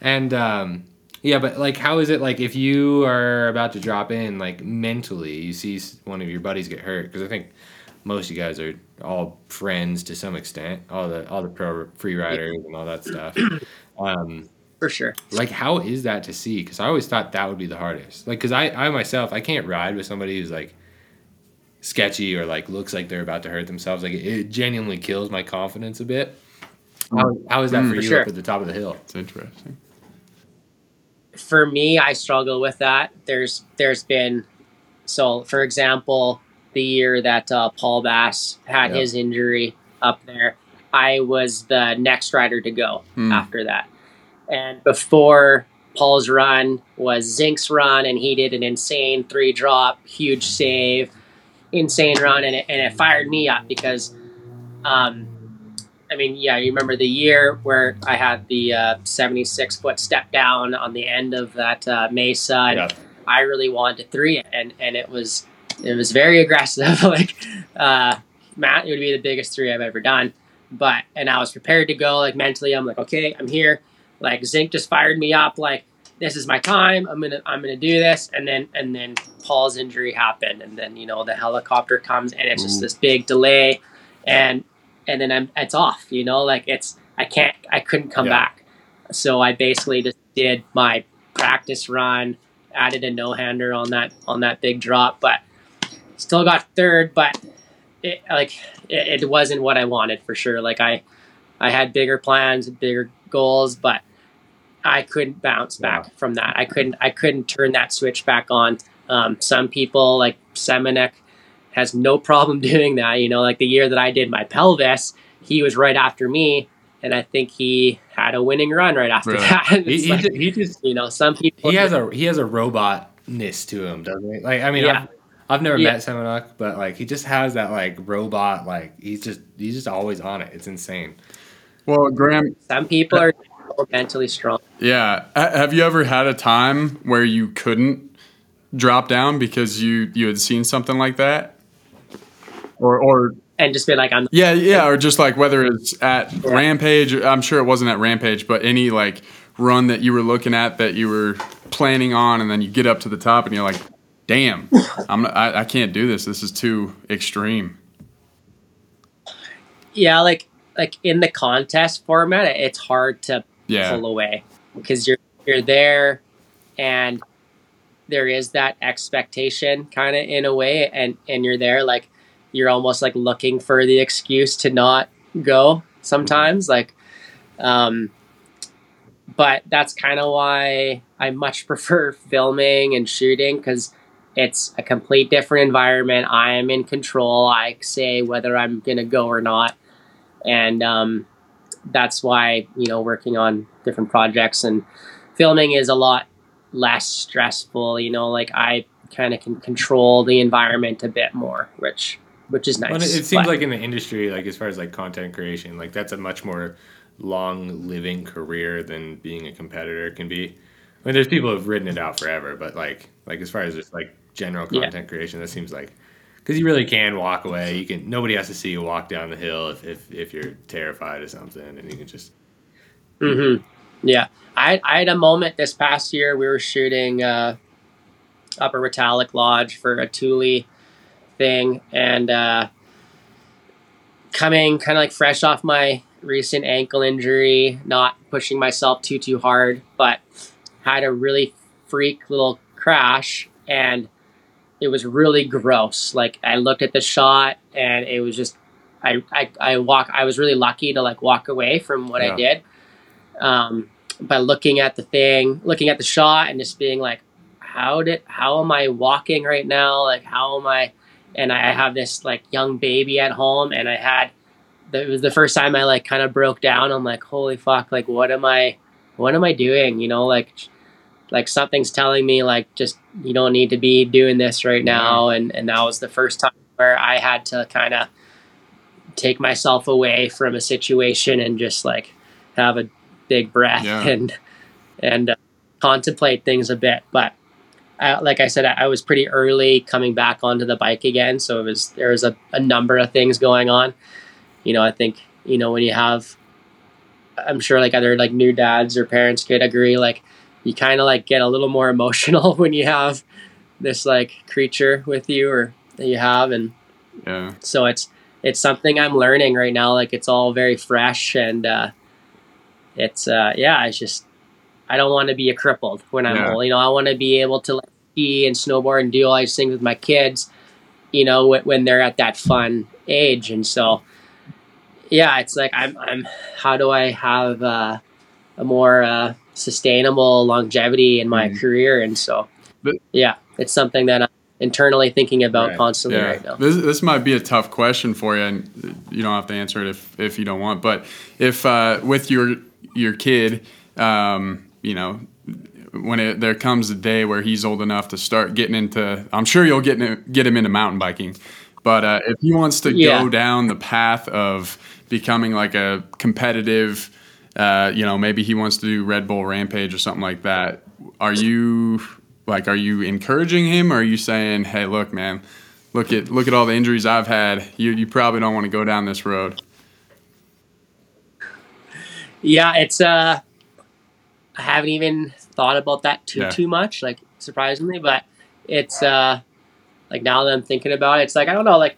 And um, yeah, but like, how is it like if you are about to drop in, like mentally, you see one of your buddies get hurt? Because I think most of you guys are all friends to some extent, all the all the pro free riders and all that stuff. [CLEARS THROAT] Um, For sure. like how is that to see because i always thought that would be the hardest like because I, I myself i can't ride with somebody who's like sketchy or like looks like they're about to hurt themselves like it, it genuinely kills my confidence a bit how, how is that for For you sure. up at the top of the hill It's interesting. for me, I struggle with that. There's there's been so for example, the year that uh, Paul Bass had Yeah. his injury up there, I was the next rider to go Hmm. after that, and before Paul's run was Zink's run, and he did an insane three drop, huge save, insane run, and it, and it fired me up because, um, I mean, yeah, you remember the year where I had the uh, 76 foot step down on the end of that uh, mesa, and Yeah. I really wanted three, and and it was it was very aggressive. [LAUGHS] like, uh, Matt, it would be the biggest three I've ever done. But and I was prepared to go. Like mentally, I'm like, okay, I'm here. Like Zink just fired me up. Like this is my time. I'm gonna I'm gonna do this. And then and then Paul's injury happened, and then you know the helicopter comes, and it's just this big delay, and and then I'm it's off. You know, like it's I can't I couldn't come Yeah. back. So I basically just did my practice run, added a no hander on that on that big drop, but still got third. But it like it, it wasn't what I wanted for sure. Like I I had bigger plans, bigger goals, but I couldn't bounce back from that. I couldn't I couldn't turn that switch back on. Um, some people like Semenuk has no problem [LAUGHS] doing that. You know, like the year that I did my pelvis, he was right after me, and I think he had a winning run right after Really? that. [LAUGHS] He, he, like, he just you know, some people he has a he has a robotness to him, doesn't he? Like I mean, Yeah. I've, I've never Yeah. met Semenuk, but like he just has that like robot. Like he's just he's just always on it. It's insane. Well, Graham, some people uh, are mentally strong. yeah. Have you ever had a time where you couldn't drop down because you you had seen something like that? Or or And just be like, I'm yeah, yeah, or just like whether it's at Rampage, I'm sure it wasn't at Rampage, but any like run that you were looking at that you were planning on and then you get up to the top and you're like, "Damn, I'm I, I can't do this. This is too extreme." yeah, like like in the contest format, it's hard to Yeah. pull away because you're you're there, and there is that expectation kind of in a way, and and you're there like you're almost like looking for the excuse to not go sometimes, like, um, but that's kind of why I much [LAUGHS] prefer filming and shooting because it's a complete different environment. I am in control. I say whether I'm gonna go or not and um, that's why you know working on different projects and filming is a lot less stressful you know like i kind of can control the environment a bit more which which is nice Well, it, it seems But- like in the industry, like as far as like content creation, like that's a much more long living career than being a competitor can be. I mean, there's people who've written it out forever, but like like as far as just like general Yeah. content creation, that seems like because you really can walk away. You can nobody has to see you walk down the hill if if, if you're terrified of something, and you can just Mm-hmm. Yeah, I, I had a moment this past year. We were shooting uh, Upper Metallic Lodge for a Thule thing, and uh, coming kind of like fresh off my recent ankle injury, not pushing myself too too hard, but had a really freak little crash, and it was really gross. Like I looked at the shot, and it was just. I, I, I walk I was really lucky to like walk away from what Yeah. I did um, by looking at the thing, looking at the shot, and just being like, "How did? How am I walking right now? Like, how am I?" And I have this like young baby at home, and I had. It was the first time I like kind of broke down. I'm like, "Holy fuck! Like, what am I? What am I doing? You know, like." Like something's telling me, like, just you don't need to be doing this right now, and and that was the first time where I had to kind of take myself away from a situation and just like have a big breath Yeah. and and uh, contemplate things a bit. But I, like I said, I, I was pretty early coming back onto the bike again, so it was there was a, a number of things going on. You know, I think you know when you have, I'm sure like other like new dads or parents could agree, like you kind of like get a little more emotional [LAUGHS] when you have this like creature with you or that you have and Yeah. so it's it's something i'm learning right now like it's all very fresh and uh it's uh yeah it's just i don't want to be a crippled when i'm Yeah. old you know i want to be able to like ski and snowboard and do all these things with my kids you know when, when they're at that fun age and so yeah it's like i'm i'm how do i have uh a more uh sustainable longevity in my Mhm. career and so But- yeah it's something that i'm internally thinking about Right. constantly Yeah, right now this this might be a tough question for you, and you don't have to answer it if if you don't want. But if uh, with your your kid, um, you know, when it, there comes a day where he's old enough to start getting into, I'm sure you'll get in, get him into mountain biking. But uh, if he wants to Yeah. go down the path of becoming like a competitive, uh, you know, maybe he wants to do Red Bull Rampage or something like that. Are you like, are you encouraging him? Or are you saying, hey, look, man, look at look at all the injuries I've had. You you probably don't want to go down this road. Yeah, it's uh I haven't even thought about that too Yeah. too much, like surprisingly, but it's uh like now that I'm thinking about it, it's like I don't know, like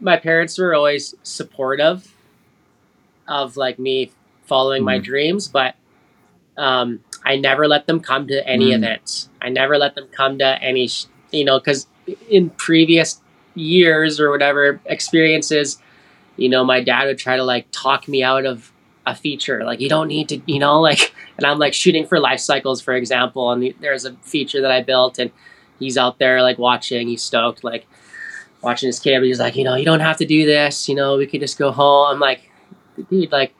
my parents were always supportive of like me following my Mhm. dreams, but um I never let them come to any Mm. events. I never let them come to any sh- you know, cuz in previous years or whatever experiences, you know, my dad would try to like talk me out of a feature. Like you don't need to, you know, [LAUGHS] like, and I'm like shooting for life cycles, for example, and the, there's a feature that I built, and he's out there like watching, he's stoked, like watching his kid. But he's like, you know, you don't have to do this. You know, we could just go home. I'm like, dude, like,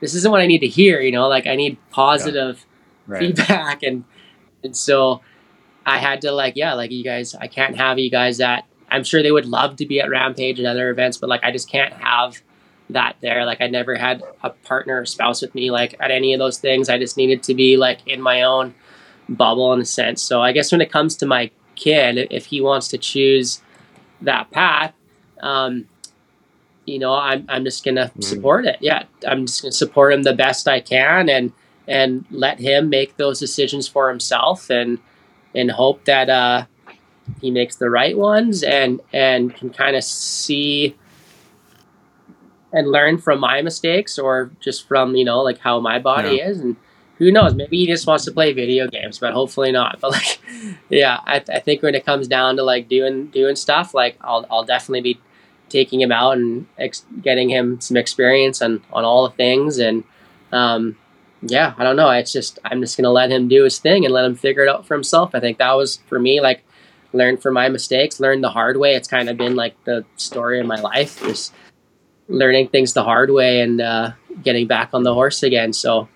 this isn't what I need to hear. You know, like I need positive feedback, [LAUGHS] and and so I had to like, yeah, like you guys, I can't have you guys that I'm sure they would love to be at Rampage and other events, but like I just can't have that there. Like I never had a partner or spouse with me like at any of those things. I just needed to be like in my own bubble in a sense. So I guess when it comes to my kid, if he wants to choose that path, um, you know, I'm, I'm just gonna support it. Yeah, I'm just gonna support him the best I can and and let him make those decisions for himself and and hope that uh, he makes the right ones and and can kind of see and learn from my mistakes or just from you know like how my body is and who knows maybe he just wants to play video games but hopefully not. [LAUGHS] But like yeah I, I think when it comes down to like doing doing stuff like I'll, I'll definitely be taking him out and ex- getting him some experience on on all the things. And um yeah I don't know. It's just I'm just gonna let him do his thing and let him figure it out for himself. I think that was for me like learn from my mistakes learn the hard way. It's kind of been like the story of my life just learning things the hard way and uh, getting back on the horse again. So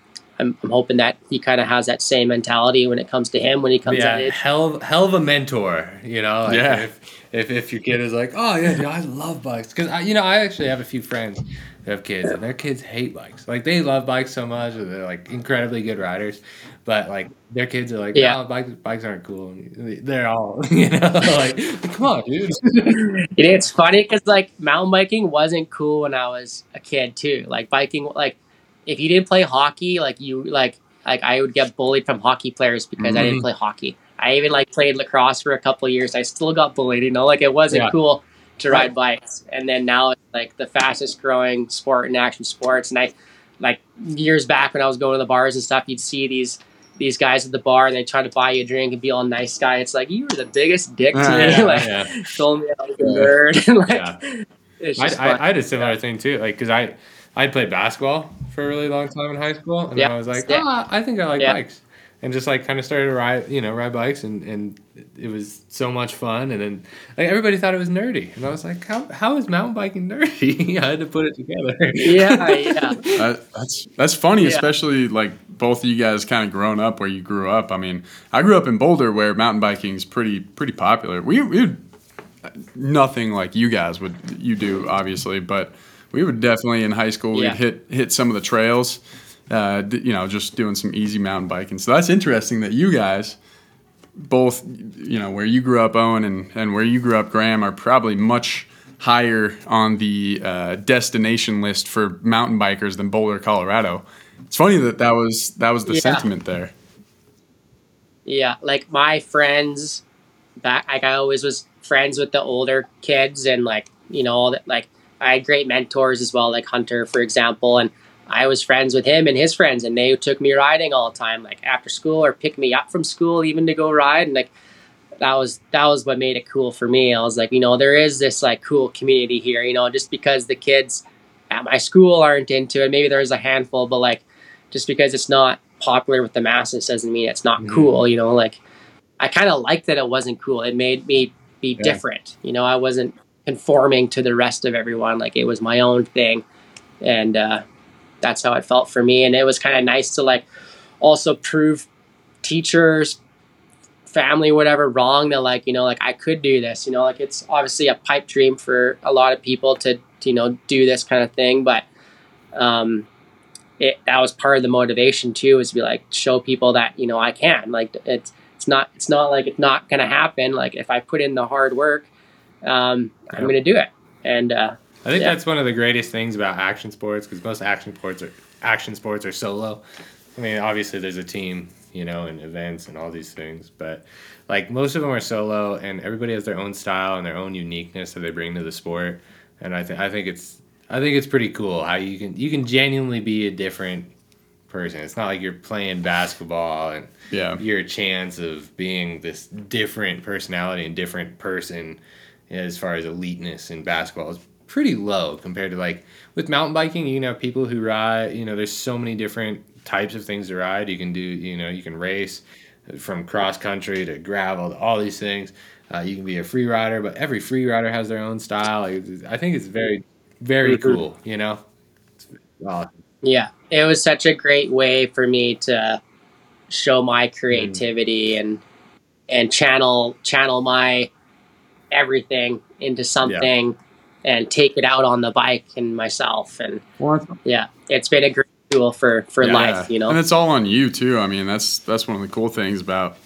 I'm, I'm hoping that he kind of has that same mentality when it comes to him when he comes yeah, of age. hell, hell of a mentor. You know, like Yeah. If, if if your kid is like, oh yeah, dude, I love bikes, because I, you know, I actually have a few friends who have kids, and their kids hate bikes. Like they love bikes so much, and they're like incredibly good riders, but like their kids are like, Yeah. yeah, bikes bikes aren't cool. And they're all, [LAUGHS] you know, [LAUGHS] like, come on, dude. You know, it's funny because like mountain biking wasn't cool when I was a kid too. Like biking, like if you didn't play hockey, like you like like I would get bullied from hockey players because I didn't mm-hmm. play hockey. I even like played lacrosse for a couple of years. I still got bullied. You know, like it wasn't Yeah. cool to ride bikes. And then now it's like the fastest growing sport in action sports. And I like years back when I was going to the bars and stuff, you'd see these these guys at the bar and they try to buy you a drink and be all nice guy. It's like you were the biggest dick to Yeah, me. yeah, [LAUGHS] like yeah. told me I was a nerd. and [LAUGHS] like Yeah. it's I. I, I had a similar thing too, like because I I played basketball for a really long time in high school, and Yeah. I was like, Yeah. ah, I think I like Yeah. bikes, and just like kind of started to ride, you know, ride bikes, and and it was so much fun, and then like everybody thought it was nerdy, and I was like, how how is mountain biking nerdy? [LAUGHS] I had to put it together. yeah, [LAUGHS] yeah. Uh, that's that's funny, Yeah. especially like both of you guys kind of grown up where you grew up. I mean, I grew up in Boulder where mountain biking is pretty pretty popular. We we would, nothing like you guys would you do obviously, but we would definitely in high school Yeah. we'd hit hit some of the trails. Uh, d- you know, just doing some easy mountain biking. So that's interesting that you guys both, you know, where you grew up, Owen, and, and where you grew up, Graham, are probably much higher on the uh, destination list for mountain bikers than Boulder, Colorado. It's funny that that was that was the Yeah. sentiment there. Yeah, like my friends back like I always was friends with the older kids and like, you know, all that like I had great mentors as well, like Hunter, for example, and I was friends with him and his friends and they took me riding all the time, like after school or pick me up from school even to go ride and like that was that was what made it cool for me. I was like, you know, there is this like cool community here, you know, just because the kids at my school aren't into it. Maybe there's a handful, but like just because it's not popular with the masses doesn't mean it's not mm-hmm. cool, you know, like I kind of liked that it wasn't cool. It made me be different. You know, I wasn't conforming to the rest of everyone. Like it was my own thing. And uh, that's how it felt for me. And it was kind of nice to like also prove teachers, family, whatever, wrong that like you know like I could do this. You know, like it's obviously a pipe dream for a lot of people to, to you know do this kind of thing, but um, it that was part of the motivation too, is to be like show people that you know I can. Like it's it's not it's not like it's not gonna happen. Like if I put in the hard work, um, I'm gonna do it. And uh, I think Yeah. that's one of the greatest things about action sports because most action sports are action sports are solo. I mean, obviously there's a team, you know, and events and all these things, but like most of them are solo, and everybody has their own style and their own uniqueness that they bring to the sport. And I think I think it's I think it's pretty cool how you can you can genuinely be a different person. It's not like you're playing basketball and Yeah. your chance of being this different personality and different person as far as eliteness in basketball is pretty low compared to like with mountain biking you can have people who ride you know there's so many different types of things to ride. You can do you know you can race from cross country to gravel to all these things. Uh, you can be a free rider but every free rider has their own style. Like, i think it's very very cool you know? It's awesome. Yeah, it was such a great way for me to show my creativity and and channel channel my everything into something and take it out on the bike and myself and yeah, it's been a great tool for for Yeah. life, you know. and it's all on you too. I mean, that's that's one of the cool things about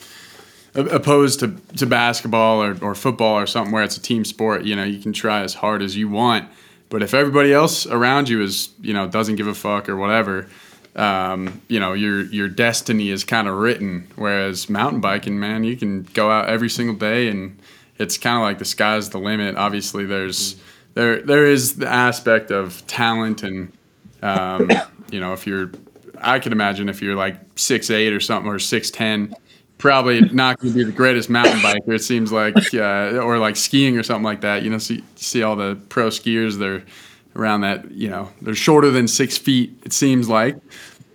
opposed to, to basketball or, or football or something where it's a team sport. You know, you can try as hard as you want, but if everybody else around you is you know doesn't give a fuck or whatever. Um, you know your your destiny is kind of written. Whereas mountain biking, man, you can go out every single day, and it's kind of like the sky's the limit. Obviously, there's there there is the aspect of talent and um, [COUGHS] you know, if you're, I could imagine if you're like six eight or something or six ten, probably not going to be the greatest mountain biker. It seems like, [LAUGHS] uh, or like skiing or something like that. You know, see see all the pro skiers. They're around that. You know, they're shorter than six feet. It seems like,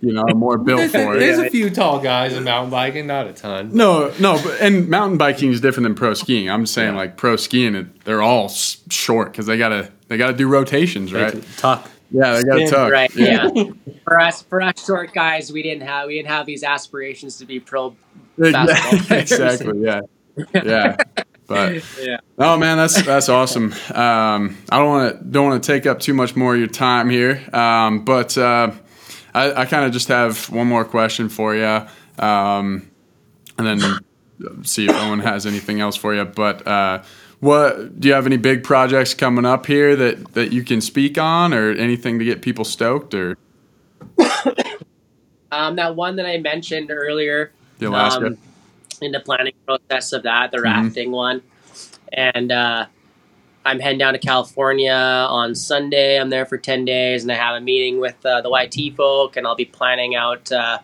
you know, more built for it. there's it. a few tall guys in mountain biking not a ton No, no, but, and mountain biking is different than pro skiing. I'm saying Yeah. like pro skiing, they're all short because they gotta they gotta do rotations, right? tuck Yeah, they gotta Spin, tuck. Right, yeah. [LAUGHS] for us for us short guys, we didn't have we didn't have these aspirations to be pro basketball Yeah, [LAUGHS] players. exactly. Yeah, yeah. But [LAUGHS] Yeah. oh man, that's that's awesome. Um, I don't want to don't want to take up too much more of your time here, um, but uh, I, I kind of just have one more question for you, um, and then see if Owen has anything else for you. But uh, what do you have any big projects coming up here that that you can speak on, or anything to get people stoked, or [COUGHS] Um, that one that I mentioned earlier, the Alaska? um, in the planning process of that, the Mhm. rafting one. And uh, I'm heading down to California on Sunday. I'm there for 10 days and I have a meeting with uh, the YT folk and I'll be planning out uh,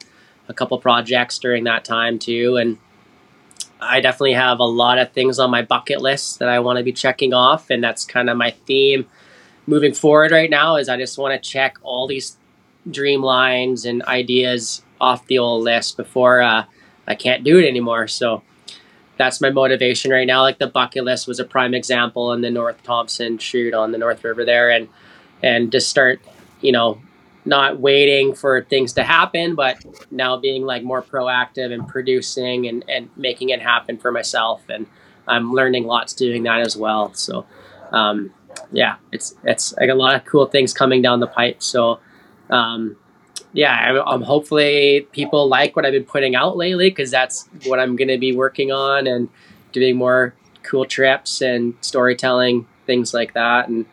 a couple projects during that time too. And I definitely have a lot of things on my bucket list that I want to be checking off. And that's kind of my theme moving forward right now is I just want to check all these dream lines and ideas off the old list before uh, I can't do it anymore. So that's my motivation right now. Like the bucket list was a prime example in the North Thompson shoot on the North River there, and and just start, you know, not waiting for things to happen, but now being like more proactive and producing and and making it happen for myself. And I'm learning lots doing that as well. So. Um, yeah, it's it's like a lot of cool things coming down the pipe. So, um, yeah, I'm, I'm hopefully people like what I've been putting out lately because that's what I'm going to be working on and doing more cool trips and storytelling things like that. And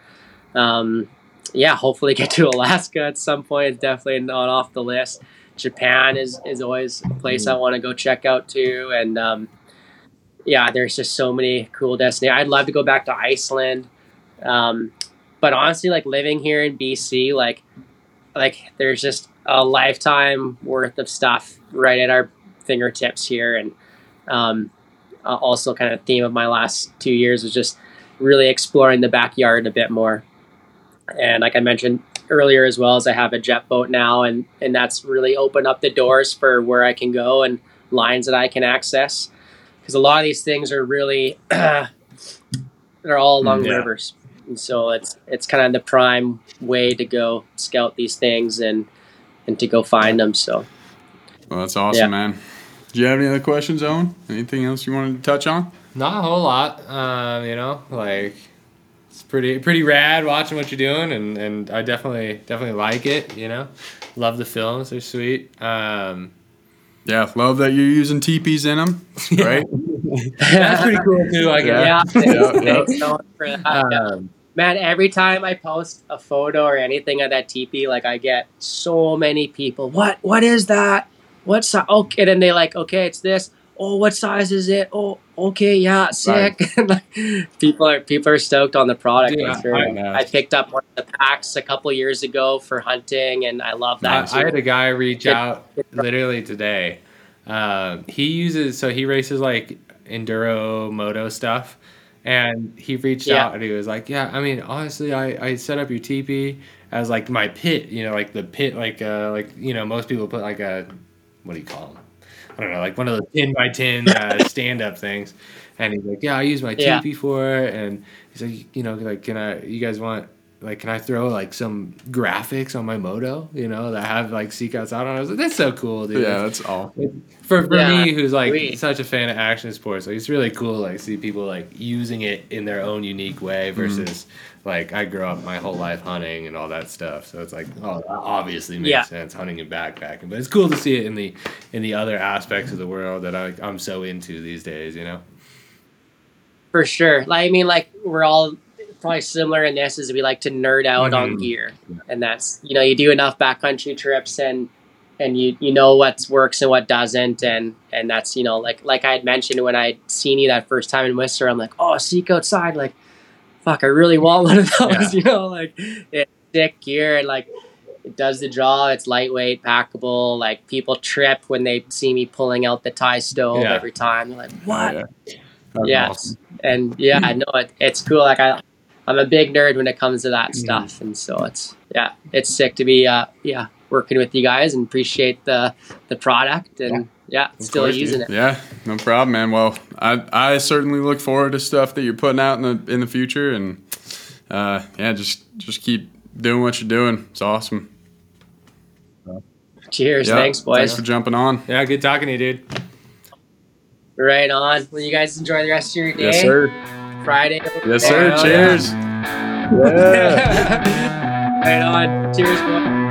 um, yeah, hopefully get to [LAUGHS] Alaska at some point. It's definitely not off the list. Japan is is always a place I want to go check out too. And um, yeah, there's just so many cool destinations. I'd love to go back to Iceland. Um, but honestly, like living here in BC, like like there's just a lifetime worth of stuff right at our fingertips here. And um, uh, also kind of theme of my last two years was just really exploring the backyard a bit more. And like i mentioned earlier as well as i have a jet boat now and and that's really opened up the doors for where i can go and lines that i can access. Because a lot of these things are really [CLEARS THROAT] they're all along Yeah. rivers. And so it's it's kind of the prime way to go scout these things and and to go find them so Well, that's awesome, Yeah. man. Do you have any other questions, Owen? Anything else you wanted to touch on? Not a whole lot. Um, you know, like it's pretty pretty rad watching what you're doing, and and I definitely definitely like it. You know, love the films; they're sweet. Um, Yeah, love that you're using teepees in them. [LAUGHS] Right? that's pretty cool too. I guess. Yeah, thanks, Yeah, yeah. thanks Nolan, for that. Yeah. Um, Man, every time I post a photo or anything of that teepee, like I get so many people. What? What is that? What size? Okay, and then they like, okay, it's this. Oh, what size is it? Oh, okay, yeah, sick. [LAUGHS] Like, people are people are stoked on the product. Dude, for sure. I- know. I picked up one of the packs a couple years ago for hunting, and I love I, that. I had too. a guy reach out literally today. Um, he uses so he races like enduro moto stuff, and he reached Yeah. out and he was like, "Yeah, I mean, honestly, I I set up your teepee as like my pit, you know, like the pit, like uh, like you know, most people put like a what do you call them? I don't know, like one of those ten by tin uh, [LAUGHS] stand up things." And he's like, "Yeah, I use my Yeah. teepee for it," and he's like, "You know, like, can I? You guys want?" Like, can I throw like some graphics on my moto, you know, that have like Seek Outside on? it? I was like, that's so cool, dude. yeah, that's all. For, for Yeah, me, who's like sweet. such a fan of action sports, like it's really cool. Like see people like using it in their own unique way mm-hmm. versus like I grew up my whole life hunting and all that stuff. So it's like oh, that obviously makes Yeah. sense hunting and backpacking, but it's cool to see it in the in the other aspects of the world that I, I'm so into these days. You know. For sure. Like I mean, like we're all probably similar in this is we like to nerd out on Mhm. gear. And that's you know, you do enough backcountry trips and and you you know what works and what doesn't and and that's you know like like I had mentioned when I would seen you that first time in Whistler, I'm like, oh seek outside, like fuck, I really want one of [LAUGHS] those, you know, like it's sick gear and like it does the draw, it's lightweight, packable, like people trip when they see me pulling out the Ti stove Yeah. every time. They're like, What? Yeah. Yeah awesome. and yeah i know it, it's cool like i i'm a big nerd when it comes to that stuff and so it's yeah it's sick to be uh yeah working with you guys and appreciate the the product and yeah, still course, using dude. it Yeah, no problem, man. Well, I I certainly look forward to stuff that you're putting out in the in the future, and uh, yeah, just just keep doing what you're doing. It's awesome. cheers Yeah, thanks boys Thanks for jumping on. Yeah, good talking to you, dude. right on well you guys enjoy the rest of your day Yes, sir. Friday Yes, sir. Cheers. [LAUGHS] right on cheers.